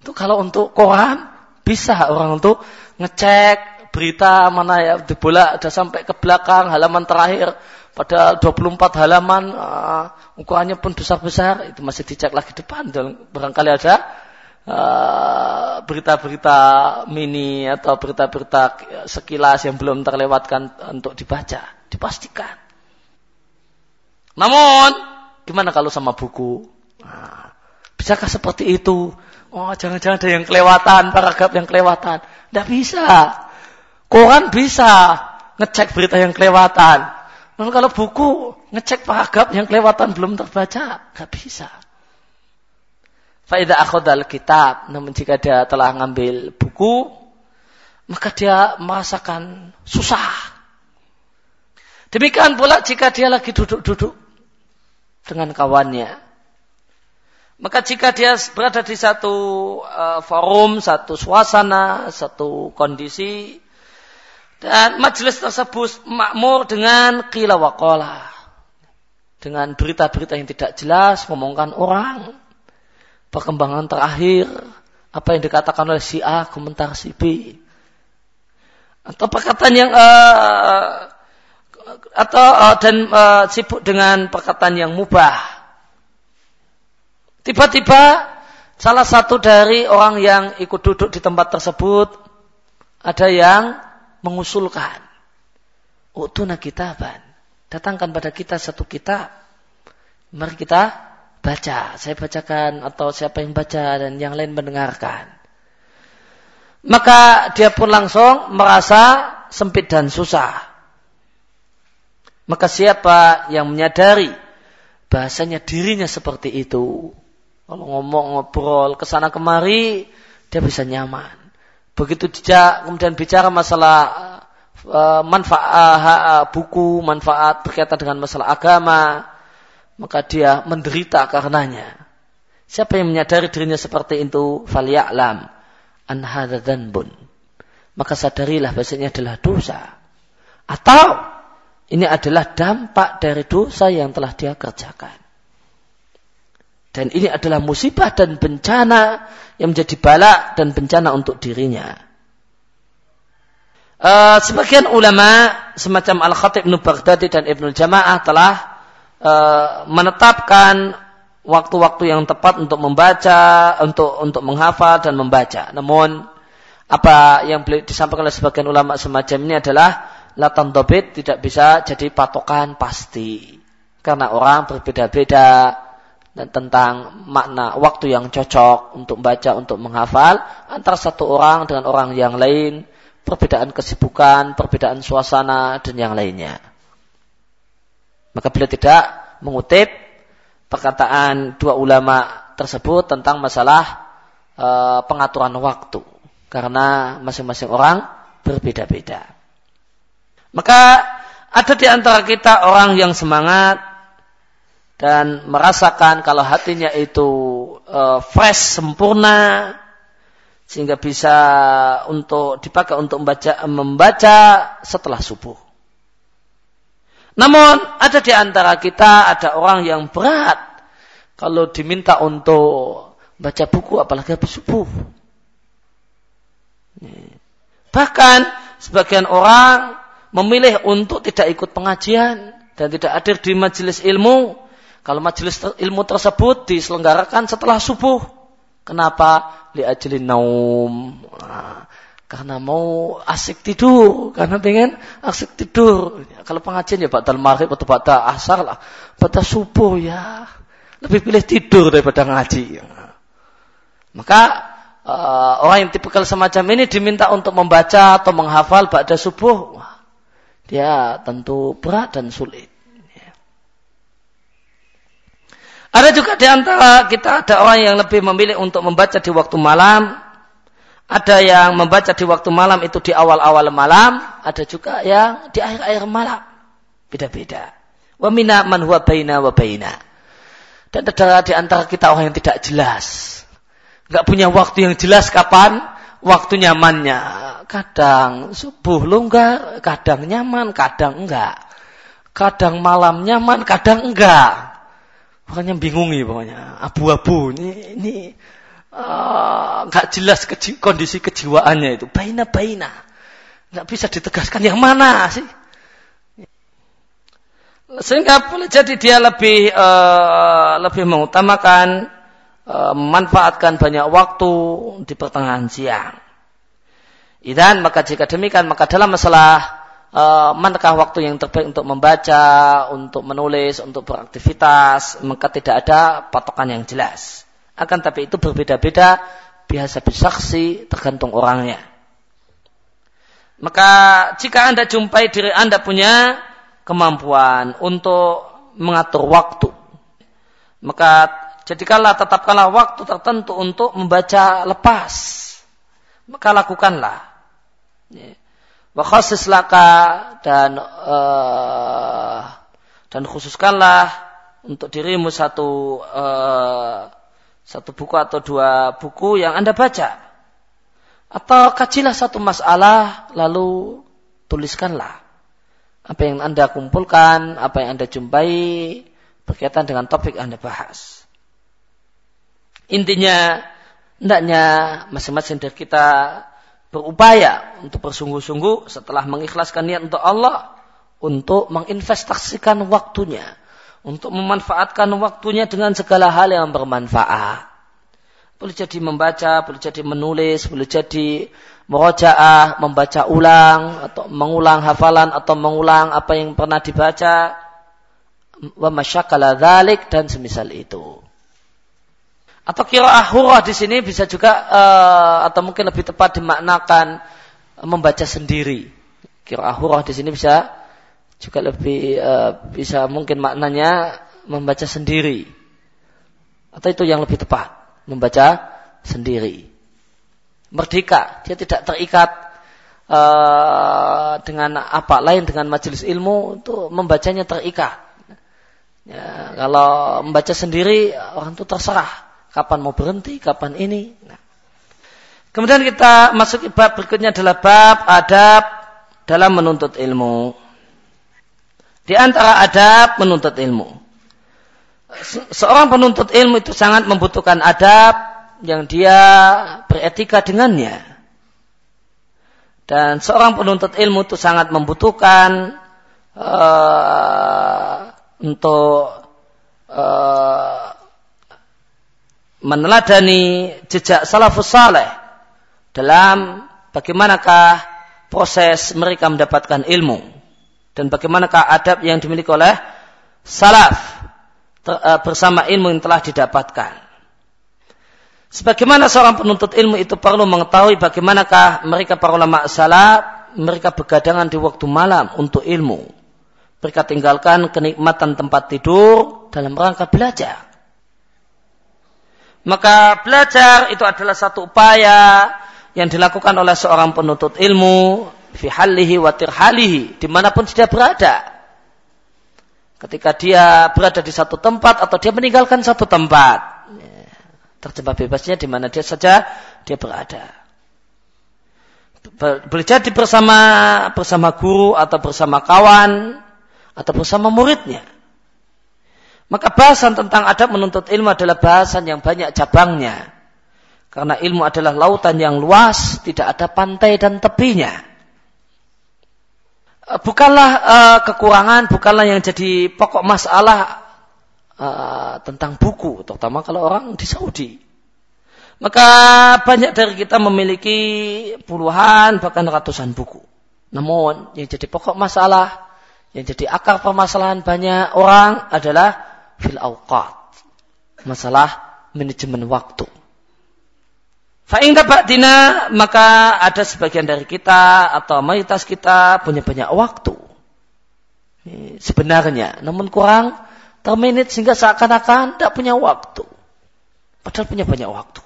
Itu kalau untuk koran bisa orang untuk ngecek berita mana ya di bola ada sampai ke belakang halaman terakhir. Pada 24 halaman uh, ukurannya pun besar-besar. Itu masih dicek lagi depan. Dan barangkali ada berita-berita uh, mini atau berita-berita sekilas yang belum terlewatkan untuk dibaca dipastikan namun gimana kalau sama buku nah, bisakah seperti itu Oh, jangan-jangan ada yang kelewatan, paragraf yang kelewatan. Tidak bisa. Koran bisa ngecek berita yang kelewatan. Namun kalau buku ngecek paragraf yang kelewatan belum terbaca, nggak bisa. Faidah akhodal kitab. Namun jika dia telah ngambil buku, maka dia merasakan susah. Demikian pula jika dia lagi duduk-duduk dengan kawannya. Maka jika dia berada di satu uh, forum, satu suasana, satu kondisi, dan majelis tersebut makmur dengan kila wakola. Dengan berita-berita yang tidak jelas, ngomongkan orang, perkembangan terakhir, apa yang dikatakan oleh si A, komentar si B. Atau perkataan yang uh, atau uh, dan uh, sibuk dengan perkataan yang mubah Tiba-tiba salah satu dari orang yang ikut duduk di tempat tersebut ada yang mengusulkan. Utuna kitaban. Datangkan pada kita satu kitab. Mari kita baca. Saya bacakan atau siapa yang baca dan yang lain mendengarkan. Maka dia pun langsung merasa sempit dan susah. Maka siapa yang menyadari bahasanya dirinya seperti itu, kalau ngomong ngobrol ke sana kemari, dia bisa nyaman. Begitu dia kemudian bicara masalah uh, manfaat uh, buku, manfaat berkaitan dengan masalah agama, maka dia menderita karenanya. Siapa yang menyadari dirinya seperti itu, faliya'lam an bun. Maka sadarilah bahasanya adalah dosa. Atau ini adalah dampak dari dosa yang telah dia kerjakan. Dan ini adalah musibah dan bencana yang menjadi bala dan bencana untuk dirinya. Uh, sebagian ulama semacam Al-Khatib Ibn Baghdadi dan Ibnu Jamaah telah uh, menetapkan waktu-waktu yang tepat untuk membaca, untuk untuk menghafal dan membaca. Namun apa yang disampaikan oleh sebagian ulama semacam ini adalah latan dobit tidak bisa jadi patokan pasti. Karena orang berbeda-beda, tentang makna waktu yang cocok untuk baca, untuk menghafal antara satu orang dengan orang yang lain, perbedaan kesibukan, perbedaan suasana dan yang lainnya. Maka bila tidak mengutip perkataan dua ulama tersebut tentang masalah e, pengaturan waktu karena masing-masing orang berbeda-beda. Maka ada di antara kita orang yang semangat dan merasakan kalau hatinya itu uh, fresh sempurna sehingga bisa untuk dipakai untuk membaca membaca setelah subuh. Namun ada di antara kita ada orang yang berat kalau diminta untuk baca buku apalagi habis subuh. Bahkan sebagian orang memilih untuk tidak ikut pengajian dan tidak hadir di majelis ilmu kalau majelis ilmu tersebut diselenggarakan setelah subuh. Kenapa? Li'ajlin naum. Nah, karena mau asik tidur. Karena pengen asik tidur. Kalau pengajian ya batal maghrib atau batal asar lah. Batal subuh ya. Lebih pilih tidur daripada ngaji. Maka uh, orang yang tipikal semacam ini diminta untuk membaca atau menghafal pada subuh. Wah, dia tentu berat dan sulit. Ada juga di antara kita ada orang yang lebih memilih untuk membaca di waktu malam. Ada yang membaca di waktu malam itu di awal-awal malam. Ada juga yang di akhir-akhir malam. Beda-beda. Wa mina man huwa baina wa baina. Dan ada di antara kita orang yang tidak jelas. Enggak punya waktu yang jelas kapan waktu nyamannya. Kadang subuh longgar, kadang nyaman, kadang enggak. Kadang malam nyaman, kadang enggak. Pokoknya bingungi pokoknya. Abu-abu. Ini, ini uh, nggak jelas keji, kondisi kejiwaannya itu. Baina-baina. Nggak bisa ditegaskan yang mana sih. Sehingga boleh jadi dia lebih uh, lebih mengutamakan uh, memanfaatkan banyak waktu di pertengahan siang. Dan maka jika demikian maka dalam masalah uh, manakah waktu yang terbaik untuk membaca, untuk menulis, untuk beraktivitas, maka tidak ada patokan yang jelas. Akan tapi itu berbeda-beda, biasa bersaksi, tergantung orangnya. Maka jika Anda jumpai diri Anda punya kemampuan untuk mengatur waktu, maka jadikanlah tetapkanlah waktu tertentu untuk membaca lepas. Maka lakukanlah. Wa laka dan uh, dan khususkanlah untuk dirimu satu uh, satu buku atau dua buku yang Anda baca. Atau kajilah satu masalah lalu tuliskanlah apa yang Anda kumpulkan, apa yang Anda jumpai berkaitan dengan topik Anda bahas. Intinya, hendaknya masing-masing dari kita berupaya untuk bersungguh-sungguh setelah mengikhlaskan niat untuk Allah untuk menginvestasikan waktunya, untuk memanfaatkan waktunya dengan segala hal yang bermanfaat. Boleh jadi membaca, boleh jadi menulis, boleh jadi merojaah, membaca ulang, atau mengulang hafalan, atau mengulang apa yang pernah dibaca, wa masyakala dhalik, dan semisal itu. Atau kiraah hurah di sini bisa juga uh, atau mungkin lebih tepat dimaknakan membaca sendiri. Kiraah hurah di sini bisa juga lebih uh, bisa mungkin maknanya membaca sendiri. Atau itu yang lebih tepat, membaca sendiri. Merdeka, dia tidak terikat uh, dengan apa lain dengan majelis ilmu untuk membacanya terikat. Ya, kalau membaca sendiri orang itu terserah kapan mau berhenti, kapan ini. Nah. Kemudian kita masuk bab berikutnya adalah bab adab dalam menuntut ilmu. Di antara adab menuntut ilmu. Seorang penuntut ilmu itu sangat membutuhkan adab yang dia beretika dengannya. Dan seorang penuntut ilmu itu sangat membutuhkan uh, untuk uh, meneladani jejak salafus saleh dalam bagaimanakah proses mereka mendapatkan ilmu dan bagaimanakah adab yang dimiliki oleh salaf uh, bersama ilmu yang telah didapatkan. Sebagaimana seorang penuntut ilmu itu perlu mengetahui bagaimanakah mereka para ulama salaf mereka begadangan di waktu malam untuk ilmu. Mereka tinggalkan kenikmatan tempat tidur dalam rangka belajar. Maka belajar itu adalah satu upaya yang dilakukan oleh seorang penuntut ilmu fi halihi wa tirhalihi di mana pun dia berada. Ketika dia berada di satu tempat atau dia meninggalkan satu tempat. Terjemah bebasnya di mana dia saja dia berada. Boleh jadi bersama bersama guru atau bersama kawan atau bersama muridnya. Maka bahasan tentang adab menuntut ilmu adalah bahasan yang banyak cabangnya. Karena ilmu adalah lautan yang luas, tidak ada pantai dan tepinya. Eh, bukanlah uh, kekurangan, bukanlah yang jadi pokok masalah uh, tentang buku, terutama kalau orang di Saudi. Maka banyak dari kita memiliki puluhan bahkan ratusan buku. Namun yang jadi pokok masalah, yang jadi akar permasalahan banyak orang adalah fil awqat. Masalah manajemen waktu. Fa'in dina maka ada sebagian dari kita atau mayoritas kita punya banyak waktu. Sebenarnya, namun kurang terminit sehingga seakan-akan tidak punya waktu. Padahal punya banyak waktu.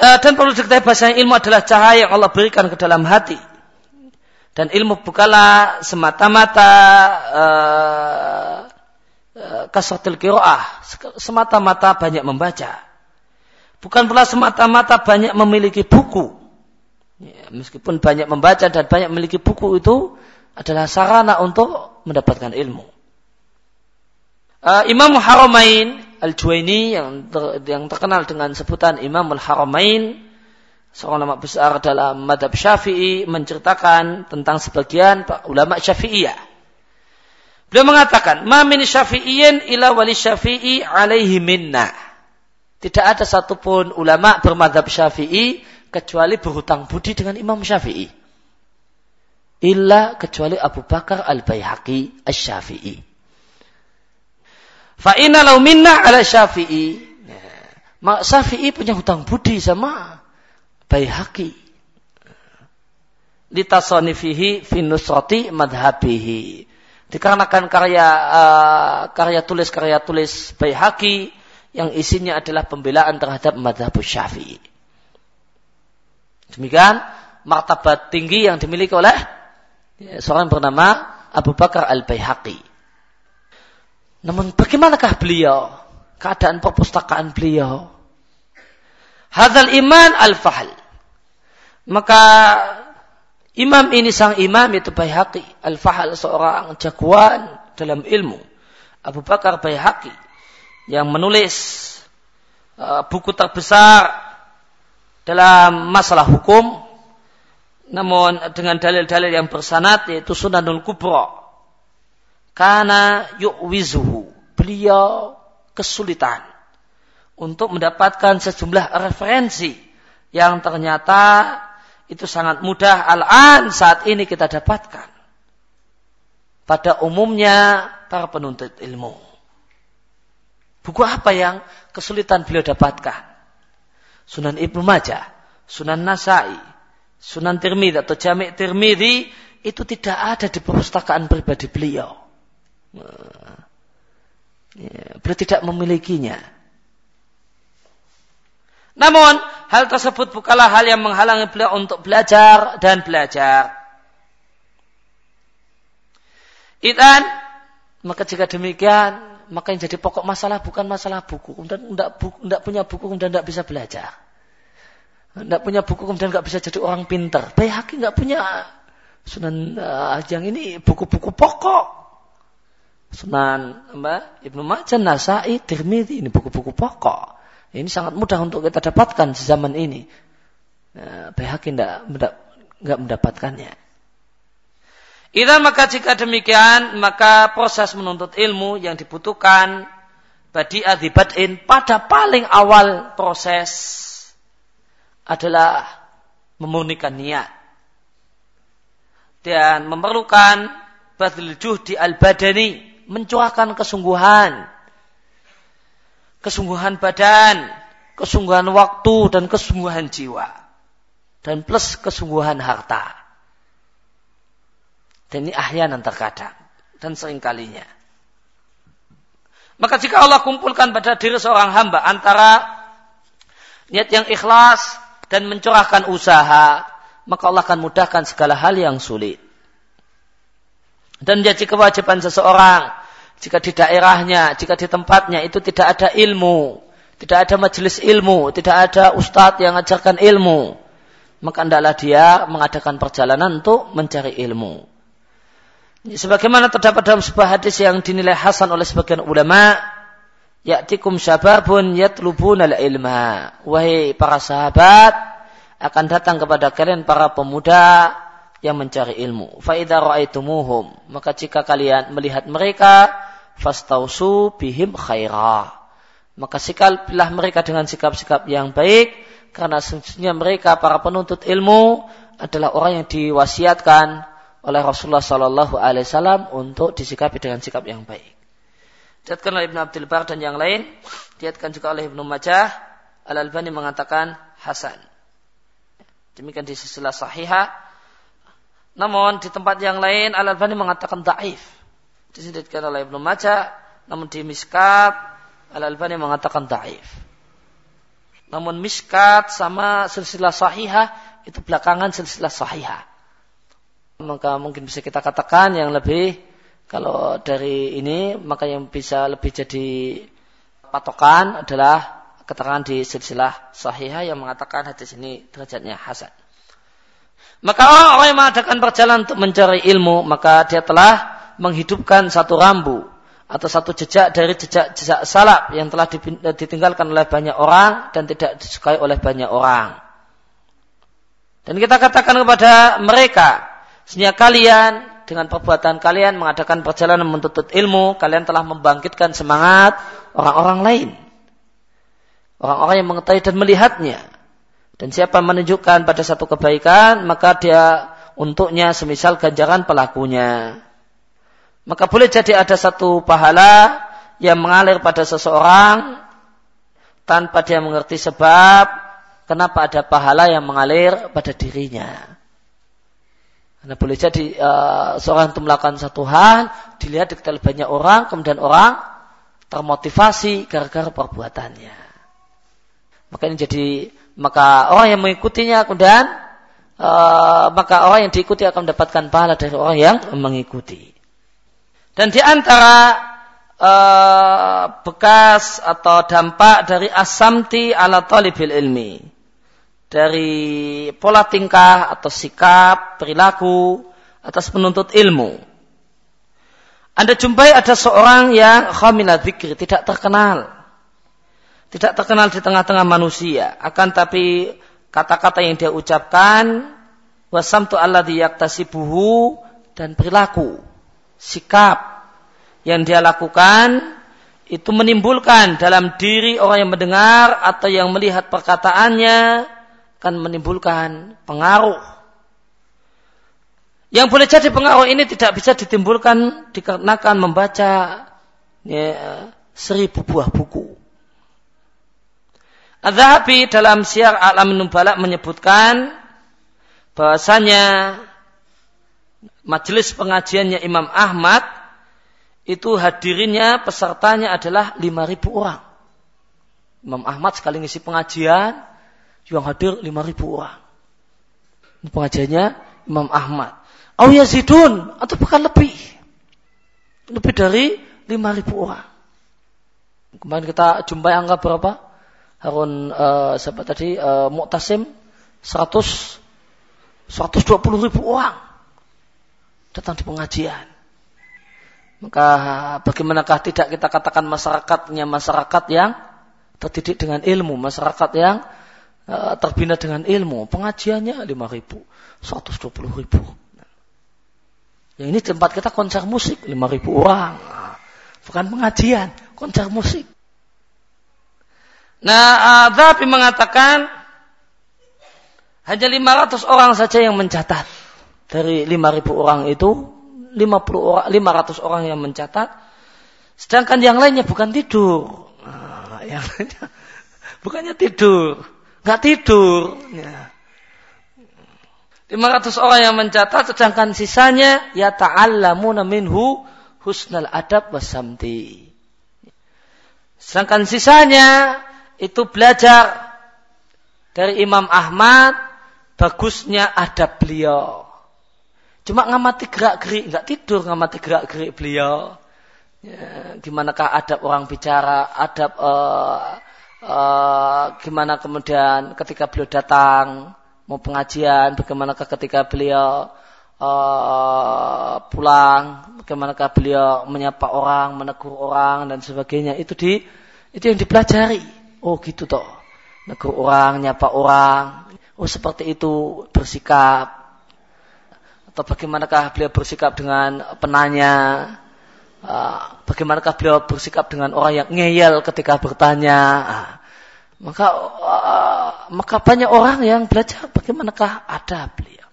E, dan perlu diketahui bahasa ilmu adalah cahaya yang Allah berikan ke dalam hati. Dan ilmu bukanlah semata-mata uh, uh, kasratil kiroah, semata-mata banyak membaca bukan pula semata-mata banyak memiliki buku. Ya, meskipun banyak membaca dan banyak memiliki buku itu adalah sarana untuk mendapatkan ilmu. Uh, Imam Haramain Al-Juwaini yang ter, yang terkenal dengan sebutan Imam Al-Haramain seorang ulama besar dalam madhab syafi'i menceritakan tentang sebagian ulama syafi'iyah. Beliau mengatakan, Ma min syafi'iyin ila wali syafi'i alaihi minnah. Tidak ada satupun ulama bermadhab syafi'i kecuali berhutang budi dengan Imam Syafi'i. Illa kecuali Abu Bakar al-Bayhaqi al-Syafi'i. Fa'ina lau minna ala Syafi'i. Mak Syafi'i punya hutang budi sama Bayhaqi. Litasonifihi finusroti madhabihi. Dikarenakan karya uh, karya tulis karya tulis Bayhaqi yang isinya adalah pembelaan terhadap madhab syafi'i. Demikian martabat tinggi yang dimiliki oleh seorang bernama Abu Bakar al-Bayhaqi. Namun bagaimanakah beliau? Keadaan perpustakaan beliau. Hadal iman al-fahl. Maka imam ini sang imam itu Bayhaqi. Al-fahl seorang jagoan dalam ilmu. Abu Bakar Bayhaqi yang menulis uh, buku terbesar dalam masalah hukum namun dengan dalil-dalil yang bersanad yaitu Sunanul Kubra. Karena yu'wizuhu. Beliau kesulitan untuk mendapatkan sejumlah referensi yang ternyata itu sangat mudah al-an saat ini kita dapatkan. Pada umumnya para penuntut ilmu. Buku apa yang kesulitan beliau dapatkan? Sunan Ibnu Majah, Sunan Nasai, Sunan Tirmidzi atau Jami' Tirmidzi itu tidak ada di perpustakaan pribadi beliau. Ya, beliau tidak memilikinya. Namun, hal tersebut bukanlah hal yang menghalangi beliau untuk belajar dan belajar. Idan, maka jika demikian, maka yang jadi pokok masalah bukan masalah buku. Kemudian tidak tidak punya buku kemudian tidak bisa belajar. Tidak punya buku kemudian tidak bisa jadi orang pintar. Bayhaki tidak punya Sunan uh, yang ini buku-buku pokok. Sunan Mbak Ibnu Majah, Nasai, Tirmidzi ini buku-buku pokok. Ini sangat mudah untuk kita dapatkan di zaman ini. Nah, Bayhaki tidak tidak mendapatkannya. Ida maka jika demikian, maka proses menuntut ilmu yang dibutuhkan badi adibatin pada paling awal proses adalah memurnikan niat dan memerlukan badil juhdi al-badani mencurahkan kesungguhan. Kesungguhan badan kesungguhan waktu dan kesungguhan jiwa. Dan plus kesungguhan harta dan ini ahyanan terkadang. Dan seringkalinya. Maka jika Allah kumpulkan pada diri seorang hamba antara niat yang ikhlas dan mencurahkan usaha, maka Allah akan mudahkan segala hal yang sulit. Dan jadi kewajiban seseorang jika di daerahnya, jika di tempatnya itu tidak ada ilmu, tidak ada majelis ilmu, tidak ada ustadz yang mengajarkan ilmu, maka hendaklah dia mengadakan perjalanan untuk mencari ilmu. Sebagaimana terdapat dalam sebuah hadis yang dinilai hasan oleh sebagian ulama, ya'tikum syababun yatlubuna al-ilma. Wahai para sahabat, akan datang kepada kalian para pemuda yang mencari ilmu. Fa idza ra'aitumuhum, maka jika kalian melihat mereka, fastausu bihim khaira. Maka sikapilah mereka dengan sikap-sikap yang baik, karena sesungguhnya mereka para penuntut ilmu adalah orang yang diwasiatkan oleh Rasulullah Sallallahu Alaihi Wasallam untuk disikapi dengan sikap yang baik. Diatkan oleh Ibn Abdul Bar dan yang lain, diatkan juga oleh Ibnu Majah, Al Albani mengatakan Hasan. Demikian di sisilah sahihah. Namun di tempat yang lain Al Albani mengatakan daif. Disebutkan oleh Ibnu Majah, namun di Miskat Al Albani mengatakan daif. Namun Miskat sama silsilah sahihah itu belakangan silsilah sahihah maka mungkin bisa kita katakan yang lebih kalau dari ini maka yang bisa lebih jadi patokan adalah keterangan di silsilah sahihah yang mengatakan hadis ini derajatnya hasan. Maka orang yang mengadakan perjalanan untuk mencari ilmu, maka dia telah menghidupkan satu rambu atau satu jejak dari jejak-jejak salap yang telah ditinggalkan oleh banyak orang dan tidak disukai oleh banyak orang. Dan kita katakan kepada mereka, sehingga kalian dengan perbuatan kalian mengadakan perjalanan menuntut ilmu, kalian telah membangkitkan semangat orang-orang lain. Orang-orang yang mengetahui dan melihatnya. Dan siapa menunjukkan pada satu kebaikan, maka dia untuknya semisal ganjaran pelakunya. Maka boleh jadi ada satu pahala yang mengalir pada seseorang tanpa dia mengerti sebab kenapa ada pahala yang mengalir pada dirinya. Karena boleh jadi uh, seorang itu melakukan satu hal, dilihat di banyak orang, kemudian orang termotivasi gara-gara perbuatannya. Maka ini jadi maka orang yang mengikutinya kemudian uh, maka orang yang diikuti akan mendapatkan pahala dari orang yang mengikuti. Dan di antara uh, bekas atau dampak dari asamti ala talibil ilmi dari pola tingkah atau sikap, perilaku atas penuntut ilmu. Anda jumpai ada seorang yang khamila dzikri, tidak terkenal. Tidak terkenal di tengah-tengah manusia. Akan tapi kata-kata yang dia ucapkan, wasamtu alladhi yaktasibuhu, dan perilaku, sikap yang dia lakukan, itu menimbulkan dalam diri orang yang mendengar atau yang melihat perkataannya akan menimbulkan pengaruh. Yang boleh jadi pengaruh ini tidak bisa ditimbulkan dikarenakan membaca ya, seribu buah buku. Adhabi dalam siar alam numbalak menyebutkan bahasanya majelis pengajiannya Imam Ahmad itu hadirinnya pesertanya adalah 5000 orang. Imam Ahmad sekali ngisi pengajian yang hadir 5000 orang. Pengajiannya Imam Ahmad. Au yazidun atau bahkan lebih. Lebih dari 5000 orang. Kemarin kita jumpai angka berapa? Harun uh, siapa tadi uh, Mu'tasim 100 120 ribu orang datang di pengajian. Maka bagaimanakah tidak kita katakan masyarakatnya masyarakat yang terdidik dengan ilmu, masyarakat yang terbina dengan ilmu. Pengajiannya 5 ribu, 120 ribu. Yang ini tempat kita konser musik, 5 ribu orang. Bukan pengajian, konser musik. Nah, tapi mengatakan hanya 500 orang saja yang mencatat. Dari 5.000 orang itu 50 orang, 500 orang yang mencatat. Sedangkan yang lainnya bukan tidur. Nah, yang lainnya bukannya tidur nggak tidur. Ya. 500 orang yang mencatat sedangkan sisanya ya ta'allamuna minhu husnal adab wasamti. Sedangkan sisanya itu belajar dari Imam Ahmad bagusnya adab beliau. Cuma ngamati gerak-gerik, nggak tidur ngamati gerak-gerik beliau. Ya, gimanakah adab orang bicara, adab uh, uh, gimana kemudian ketika beliau datang mau pengajian, bagaimanakah ketika beliau uh, pulang, bagaimanakah beliau menyapa orang, menegur orang dan sebagainya. Itu di itu yang dipelajari. Oh gitu toh. Negur orang, nyapa orang. Oh seperti itu bersikap. Atau bagaimanakah beliau bersikap dengan penanya. Uh, bagaimanakah beliau bersikap dengan orang yang ngeyel ketika bertanya. Uh, maka uh, maka banyak orang yang belajar bagaimanakah ada beliau.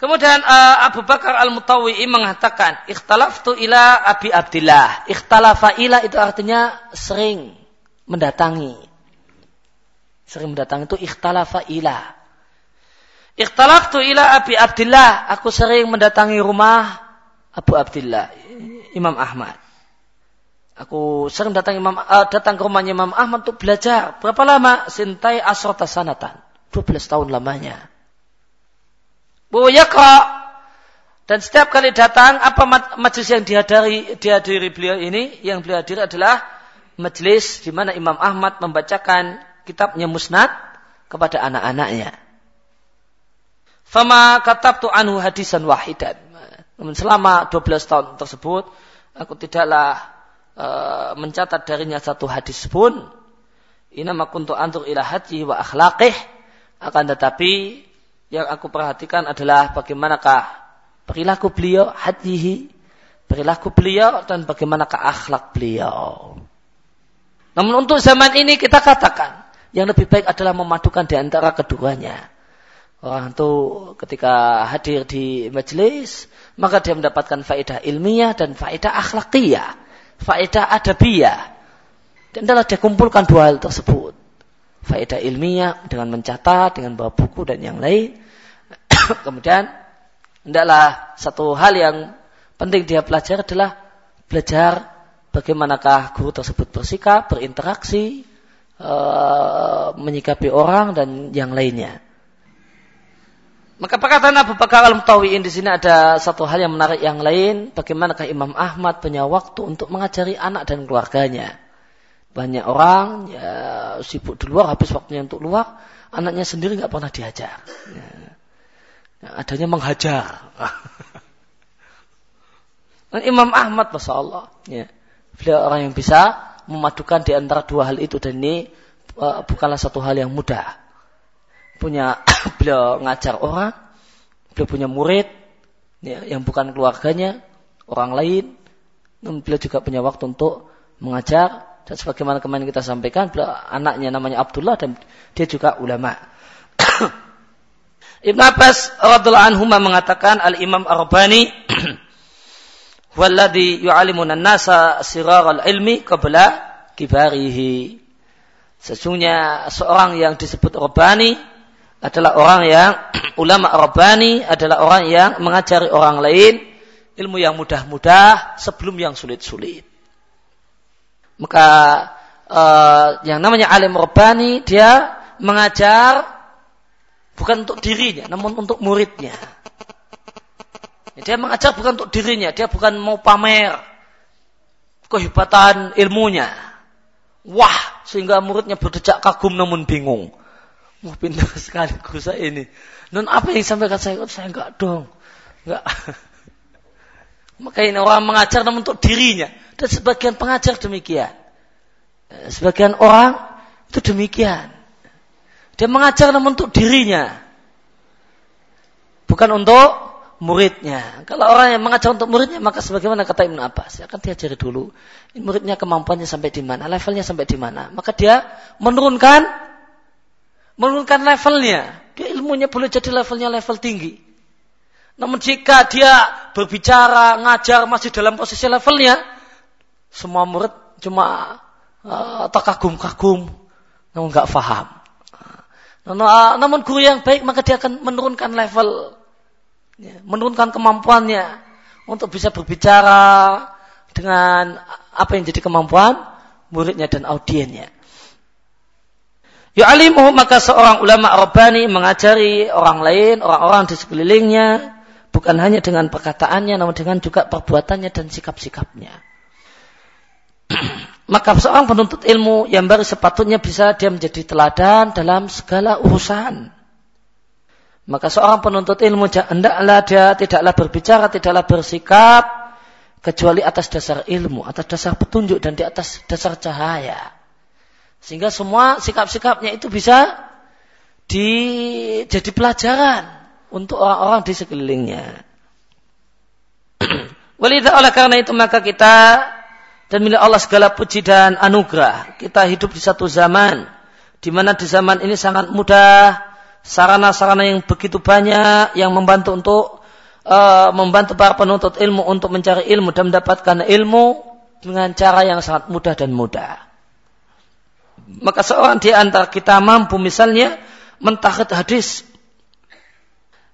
Kemudian uh, Abu Bakar Al-Mutawi'i mengatakan, "Ikhtalaftu ila Abi Abdillah." Ikhtalafa ila itu artinya sering mendatangi. Sering mendatangi itu ikhtalafa ila. Ikhtalaftu ila Abi Abdillah. Aku sering mendatangi rumah Abu Abdillah, Imam Ahmad. Aku sering datang Imam uh, datang ke rumahnya Imam Ahmad untuk belajar. Berapa lama? Sintai asrota sanatan. 12 tahun lamanya. Bu yakra dan setiap kali datang apa majelis yang dihadiri dihadiri beliau ini yang beliau hadiri adalah majelis di mana Imam Ahmad membacakan kitabnya Musnad kepada anak-anaknya. Fama katabtu anhu hadisan wahidan. Namun selama 12 tahun tersebut aku tidaklah e, mencatat darinya satu hadis pun. Inama kuntu antur ila haji wa akhlaqih. Akan tetapi yang aku perhatikan adalah bagaimanakah perilaku beliau hadihi perilaku beliau dan bagaimanakah akhlak beliau. Namun untuk zaman ini kita katakan yang lebih baik adalah memadukan di antara keduanya orang itu ketika hadir di majelis maka dia mendapatkan faedah ilmiah dan faedah akhlakiyah faedah adabiyah. Dan adalah dia kumpulkan dua hal tersebut. Faedah ilmiah dengan mencatat, dengan bawa buku dan yang lain. Kemudian, hendaklah satu hal yang penting dia pelajari adalah belajar bagaimanakah guru tersebut bersikap, berinteraksi, e, menyikapi orang dan yang lainnya. Maka perkataan Abu Bakar al-Mutawi'in di sini ada satu hal yang menarik yang lain. Bagaimanakah Imam Ahmad punya waktu untuk mengajari anak dan keluarganya. Banyak orang ya, sibuk di luar, habis waktunya untuk luar. Anaknya sendiri nggak pernah diajar. Ya. Ya, adanya menghajar. Dan Imam Ahmad, Masya Allah. Ya. Beliau orang yang bisa memadukan di antara dua hal itu. Dan ini uh, bukanlah satu hal yang mudah punya beliau ngajar orang, beliau punya murid ya, yang bukan keluarganya, orang lain, namun beliau juga punya waktu untuk mengajar dan sebagaimana kemarin kita sampaikan, beliau anaknya namanya Abdullah dan dia juga ulama. Ibn Abbas radhiallahu anhu mengatakan Al-Imam Arbani walladhi yu'alimuna nasa sirar al-ilmi qabla kibarihi. Sesungguhnya seorang yang disebut Rabbani adalah orang yang ulama Rabbani adalah orang yang mengajari orang lain ilmu yang mudah-mudah sebelum yang sulit-sulit. Maka uh, yang namanya alim Rabbani dia mengajar bukan untuk dirinya namun untuk muridnya. Dia mengajar bukan untuk dirinya, dia bukan mau pamer kehebatan ilmunya. Wah, sehingga muridnya berdecak kagum namun bingung. Wah pintar sekali guru saya ini. Non apa yang sampaikan saya? Saya enggak dong. Enggak. Maka ini orang mengajar namun untuk dirinya. Dan sebagian pengajar demikian. Eh, sebagian orang itu demikian. Dia mengajar namun untuk dirinya. Bukan untuk muridnya. Kalau orang yang mengajar untuk muridnya, maka sebagaimana kata Ibn Abbas, ya akan diajari dulu. Muridnya kemampuannya sampai di mana, levelnya sampai di mana. Maka dia menurunkan menurunkan levelnya. Dia ilmunya boleh jadi levelnya level tinggi. Namun jika dia berbicara, ngajar masih dalam posisi levelnya, semua murid cuma uh, terkagum-kagum, namun nggak faham. Namun, uh, namun guru yang baik maka dia akan menurunkan level, ya, menurunkan kemampuannya untuk bisa berbicara dengan apa yang jadi kemampuan muridnya dan audiennya. Yu'alimu maka seorang ulama Rabbani mengajari orang lain, orang-orang di sekelilingnya, bukan hanya dengan perkataannya, namun dengan juga perbuatannya dan sikap-sikapnya. maka seorang penuntut ilmu yang baru sepatutnya bisa dia menjadi teladan dalam segala urusan. Maka seorang penuntut ilmu hendaklah dia tidaklah berbicara, tidaklah bersikap kecuali atas dasar ilmu, atas dasar petunjuk dan di atas dasar cahaya. Sehingga semua sikap-sikapnya itu bisa di, jadi pelajaran untuk orang-orang di sekelilingnya. Walidah oleh karena itu maka kita dan milik Allah segala puji dan anugerah. Kita hidup di satu zaman di mana di zaman ini sangat mudah sarana-sarana yang begitu banyak yang membantu untuk uh, membantu para penuntut ilmu untuk mencari ilmu dan mendapatkan ilmu dengan cara yang sangat mudah dan mudah. Maka seorang di antara kita mampu misalnya mentahid hadis.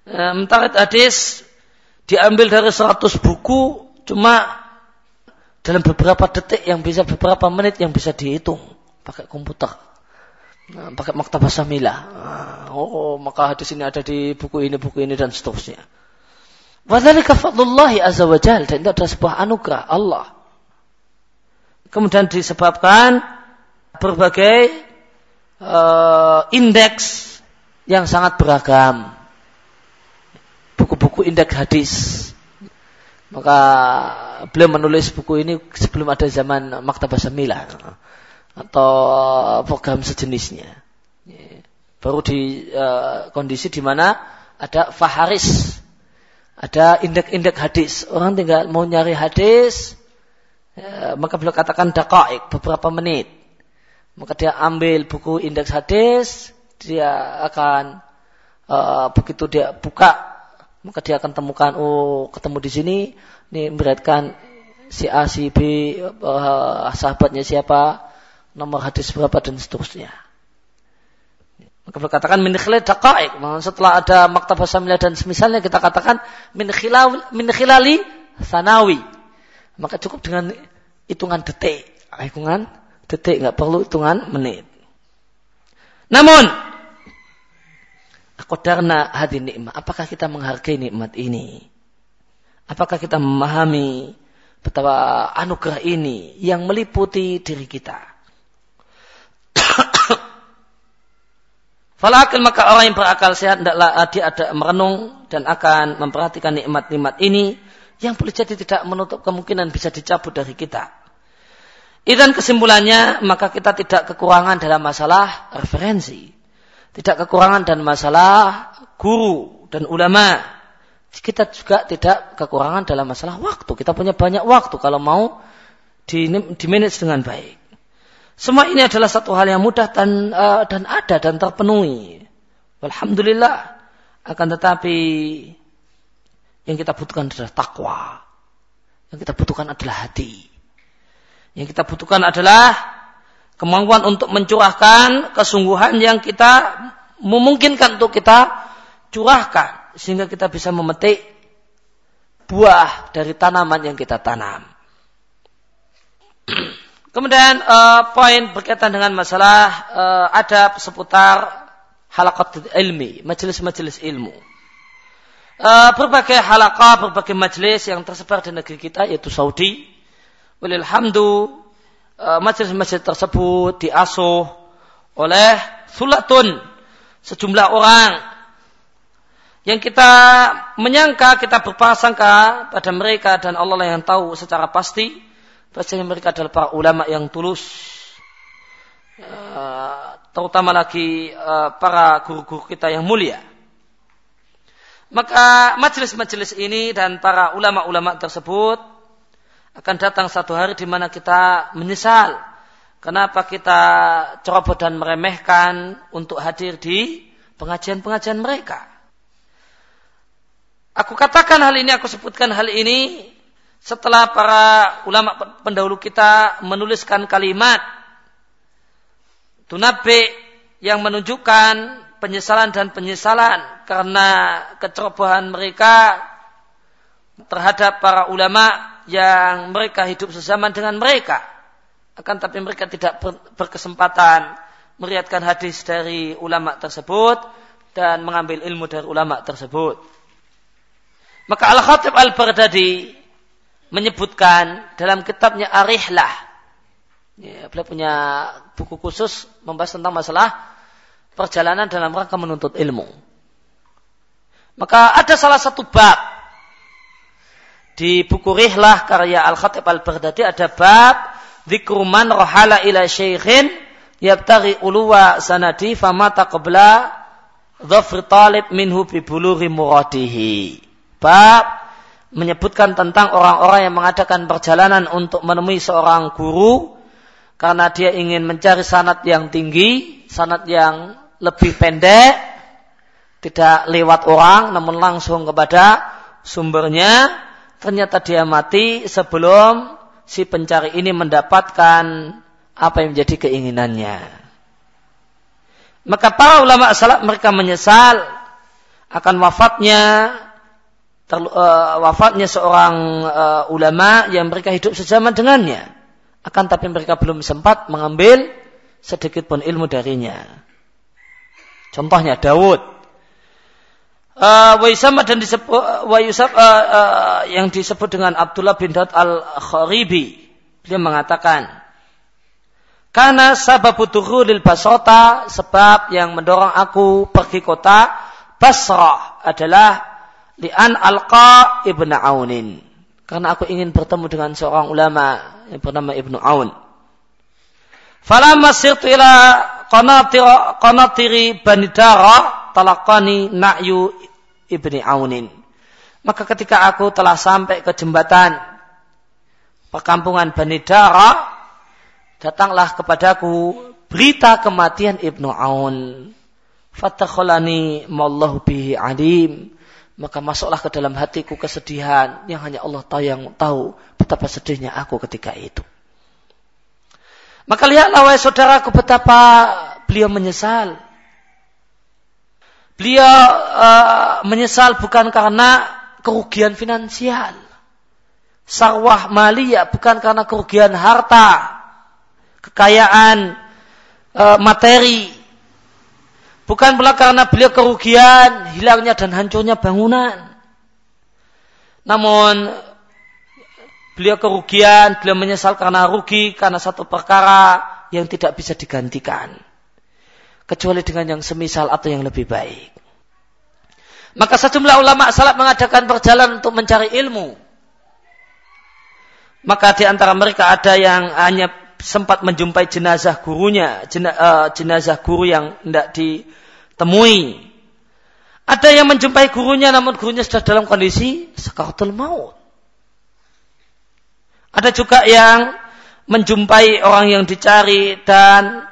Mentahid hadis diambil dari 100 buku cuma dalam beberapa detik yang bisa beberapa menit yang bisa dihitung pakai komputer nah, pakai maktabah samilah nah, oh maka hadis ini ada di buku ini buku ini dan seterusnya Wadhalika fadlullahi azza wa jal. Dan itu adalah sebuah anugerah Allah. Kemudian disebabkan berbagai uh, indeks yang sangat beragam. Buku-buku indeks hadis. Maka beliau menulis buku ini sebelum ada zaman Maktabah Sembilan atau program sejenisnya. Baru di uh, kondisi di mana ada faharis, ada indeks-indeks hadis. Orang tinggal mau nyari hadis, ya, maka beliau katakan dakaik beberapa menit. Maka dia ambil buku indeks hadis, dia akan uh, begitu dia buka maka dia akan temukan oh ketemu di sini ini beratkan si A si B uh, sahabatnya siapa nomor hadis berapa dan seterusnya. Maka katakan min khilal setelah ada maktabah samilah dan semisalnya kita katakan min khilal min maka cukup dengan hitungan detik. Hitungan detik nggak perlu hitungan menit namun Qadarna hadi nikmat. Apakah kita menghargai nikmat ini? Apakah kita memahami betapa anugerah ini yang meliputi diri kita? Falakil maka orang yang berakal sehat hendaklah dia ada merenung dan akan memperhatikan nikmat-nikmat ini yang boleh jadi tidak menutup kemungkinan bisa dicabut dari kita. Dan kesimpulannya maka kita tidak kekurangan dalam masalah referensi tidak kekurangan dan masalah guru dan ulama. Kita juga tidak kekurangan dalam masalah waktu. Kita punya banyak waktu kalau mau di, di manage dengan baik. Semua ini adalah satu hal yang mudah dan uh, dan ada dan terpenuhi. Alhamdulillah. Akan tetapi yang kita butuhkan adalah takwa. Yang kita butuhkan adalah hati. Yang kita butuhkan adalah Kemampuan untuk mencurahkan kesungguhan yang kita memungkinkan untuk kita curahkan. Sehingga kita bisa memetik buah dari tanaman yang kita tanam. Kemudian uh, poin berkaitan dengan masalah uh, adab seputar halakat ilmi, majelis-majelis ilmu. Uh, berbagai halakah, berbagai majelis yang tersebar di negeri kita yaitu Saudi. Walilhamdu Eh, masjid-masjid tersebut diasuh oleh sulatun sejumlah orang. Yang kita menyangka kita berprasangka pada mereka dan Allah yang tahu secara pasti bahwasanya mereka adalah para ulama yang tulus. Eh, terutama lagi eh, para guru-guru kita yang mulia. Maka majelis-majelis ini dan para ulama-ulama tersebut akan datang satu hari di mana kita menyesal kenapa kita ceroboh dan meremehkan untuk hadir di pengajian-pengajian mereka. Aku katakan hal ini, aku sebutkan hal ini setelah para ulama pendahulu kita menuliskan kalimat tunabe yang menunjukkan penyesalan dan penyesalan karena kecerobohan mereka terhadap para ulama yang mereka hidup sezaman dengan mereka. Akan tapi mereka tidak berkesempatan meriatkan hadis dari ulama tersebut dan mengambil ilmu dari ulama tersebut. Maka Al-Khatib Al-Baghdadi menyebutkan dalam kitabnya Arihlah Ya, beliau punya buku khusus membahas tentang masalah perjalanan dalam rangka menuntut ilmu. Maka ada salah satu bab di buku Rihlah karya Al-Khatib Al-Baghdadi ada bab Zikruman rohala ila syekhin yabtari uluwa sanadi famata qabla dhafri talib minhu bi buluri muradihi. Bab menyebutkan tentang orang-orang yang mengadakan perjalanan untuk menemui seorang guru karena dia ingin mencari sanat yang tinggi, sanat yang lebih pendek, tidak lewat orang namun langsung kepada sumbernya, ternyata dia mati sebelum si pencari ini mendapatkan apa yang menjadi keinginannya. Maka para ulama salaf mereka menyesal akan wafatnya terlu, uh, wafatnya seorang uh, ulama yang mereka hidup sejaman dengannya. Akan tapi mereka belum sempat mengambil sedikit pun ilmu darinya. Contohnya Dawud. Uh, dan disebut uh, uh, uh, yang disebut dengan Abdullah bin Daud al-Kharibi. Dia mengatakan, karena sababu lil basota, sebab yang mendorong aku pergi kota Basrah adalah li'an alqa ibnu Aunin. Karena aku ingin bertemu dengan seorang ulama yang bernama Ibnu Aun. Falamma sirtu ila qanatiri Bani Dara talaqani na'yu Ibni Aunin. Maka ketika aku telah sampai ke jembatan perkampungan Bani Dara, datanglah kepadaku berita kematian Ibnu Aun. Fatakholani mallahu bihi alim maka masuklah ke dalam hatiku kesedihan yang hanya Allah tahu yang tahu betapa sedihnya aku ketika itu. Maka lihatlah wahai saudaraku betapa beliau menyesal. Beliau uh, menyesal bukan karena kerugian finansial. Sarwah maliyah bukan karena kerugian harta, kekayaan, uh, materi, Bukan pula karena beliau kerugian, hilangnya dan hancurnya bangunan. Namun beliau kerugian, beliau menyesal karena rugi karena satu perkara yang tidak bisa digantikan. Kecuali dengan yang semisal atau yang lebih baik. Maka sejumlah ulama salaf mengadakan perjalanan untuk mencari ilmu. Maka di antara mereka ada yang hanya sempat menjumpai jenazah gurunya, eh, jenazah guru yang tidak ditemui. Ada yang menjumpai gurunya namun gurunya sudah dalam kondisi sekaratul maut. Ada juga yang menjumpai orang yang dicari dan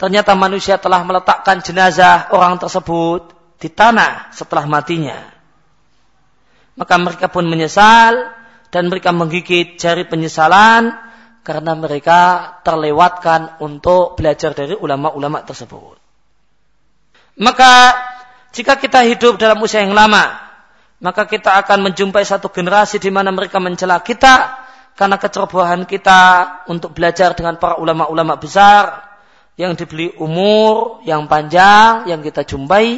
ternyata manusia telah meletakkan jenazah orang tersebut di tanah setelah matinya. Maka mereka pun menyesal dan mereka menggigit jari penyesalan karena mereka terlewatkan untuk belajar dari ulama-ulama tersebut. Maka jika kita hidup dalam usia yang lama, maka kita akan menjumpai satu generasi di mana mereka mencela kita karena kecerobohan kita untuk belajar dengan para ulama-ulama besar yang dibeli umur yang panjang yang kita jumpai.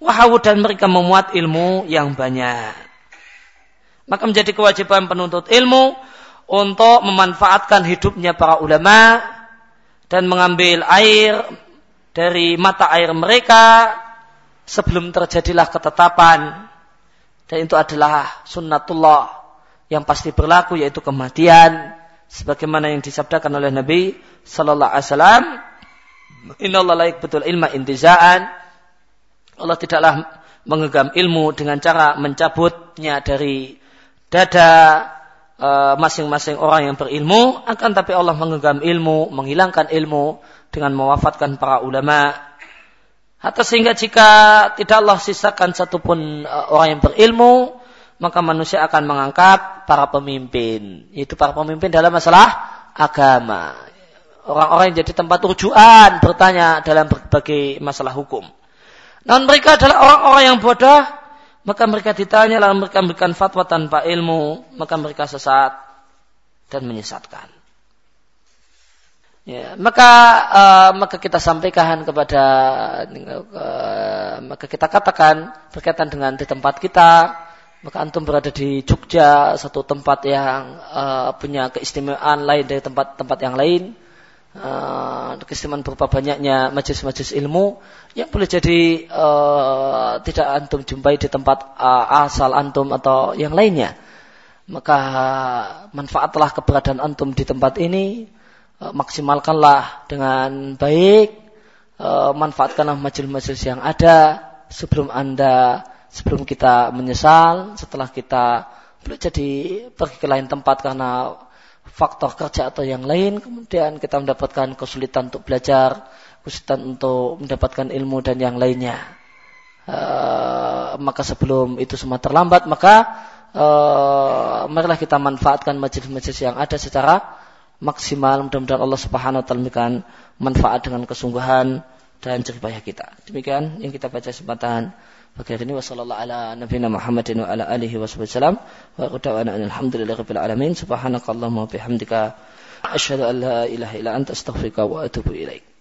Wahyu dan mereka memuat ilmu yang banyak. Maka menjadi kewajiban penuntut ilmu untuk memanfaatkan hidupnya para ulama dan mengambil air dari mata air mereka sebelum terjadilah ketetapan dan itu adalah sunnatullah yang pasti berlaku yaitu kematian sebagaimana yang disabdakan oleh Nabi sallallahu alaihi wasallam innallaha laik betul ilma intizaan Allah tidaklah mengegam ilmu dengan cara mencabutnya dari dada Eh, masing-masing orang yang berilmu akan tapi Allah menggenggam ilmu, menghilangkan ilmu dengan mewafatkan para ulama. Hatta sehingga jika tidak Allah sisakan satupun uh, orang yang berilmu, maka manusia akan mengangkat para pemimpin. Itu para pemimpin dalam masalah agama. Orang-orang yang jadi tempat rujukan bertanya dalam berbagai masalah hukum. Namun mereka adalah orang-orang yang bodoh maka mereka ditanya lalu mereka memberikan fatwa tanpa ilmu, maka mereka sesat dan menyesatkan. Ya, maka uh, maka kita sampaikan kepada uh, maka kita katakan berkaitan dengan di tempat kita maka antum berada di Jogja, satu tempat yang uh, punya keistimewaan lain dari tempat-tempat yang lain. Uh, keistimewaan berupa banyaknya majelis-majelis ilmu yang boleh jadi uh, tidak antum jumpai di tempat uh, asal antum atau yang lainnya. Maka manfaatlah keberadaan antum di tempat ini, uh, maksimalkanlah dengan baik, uh, manfaatkanlah majelis-majelis yang ada sebelum anda sebelum kita menyesal, setelah kita boleh jadi pergi ke lain tempat karena faktor kerja atau yang lain, kemudian kita mendapatkan kesulitan untuk belajar, kesulitan untuk mendapatkan ilmu dan yang lainnya. Uh, maka sebelum itu semua terlambat, maka uh, marilah kita manfaatkan majelis-majelis yang ada secara maksimal. Mudah-mudahan Allah Subhanahu wa taala memberikan manfaat dengan kesungguhan dan jerih kita. Demikian yang kita baca kesempatan Pagi ini wasallallahu ala nabiyina Muhammadin wa ala alihi wa sallam wa qadawana alhamdulillahi rabbil alamin. Subhanakallahumma wa bihamdika asyhadu an la ilaha illa anta astaghfiruka wa atubu ilaik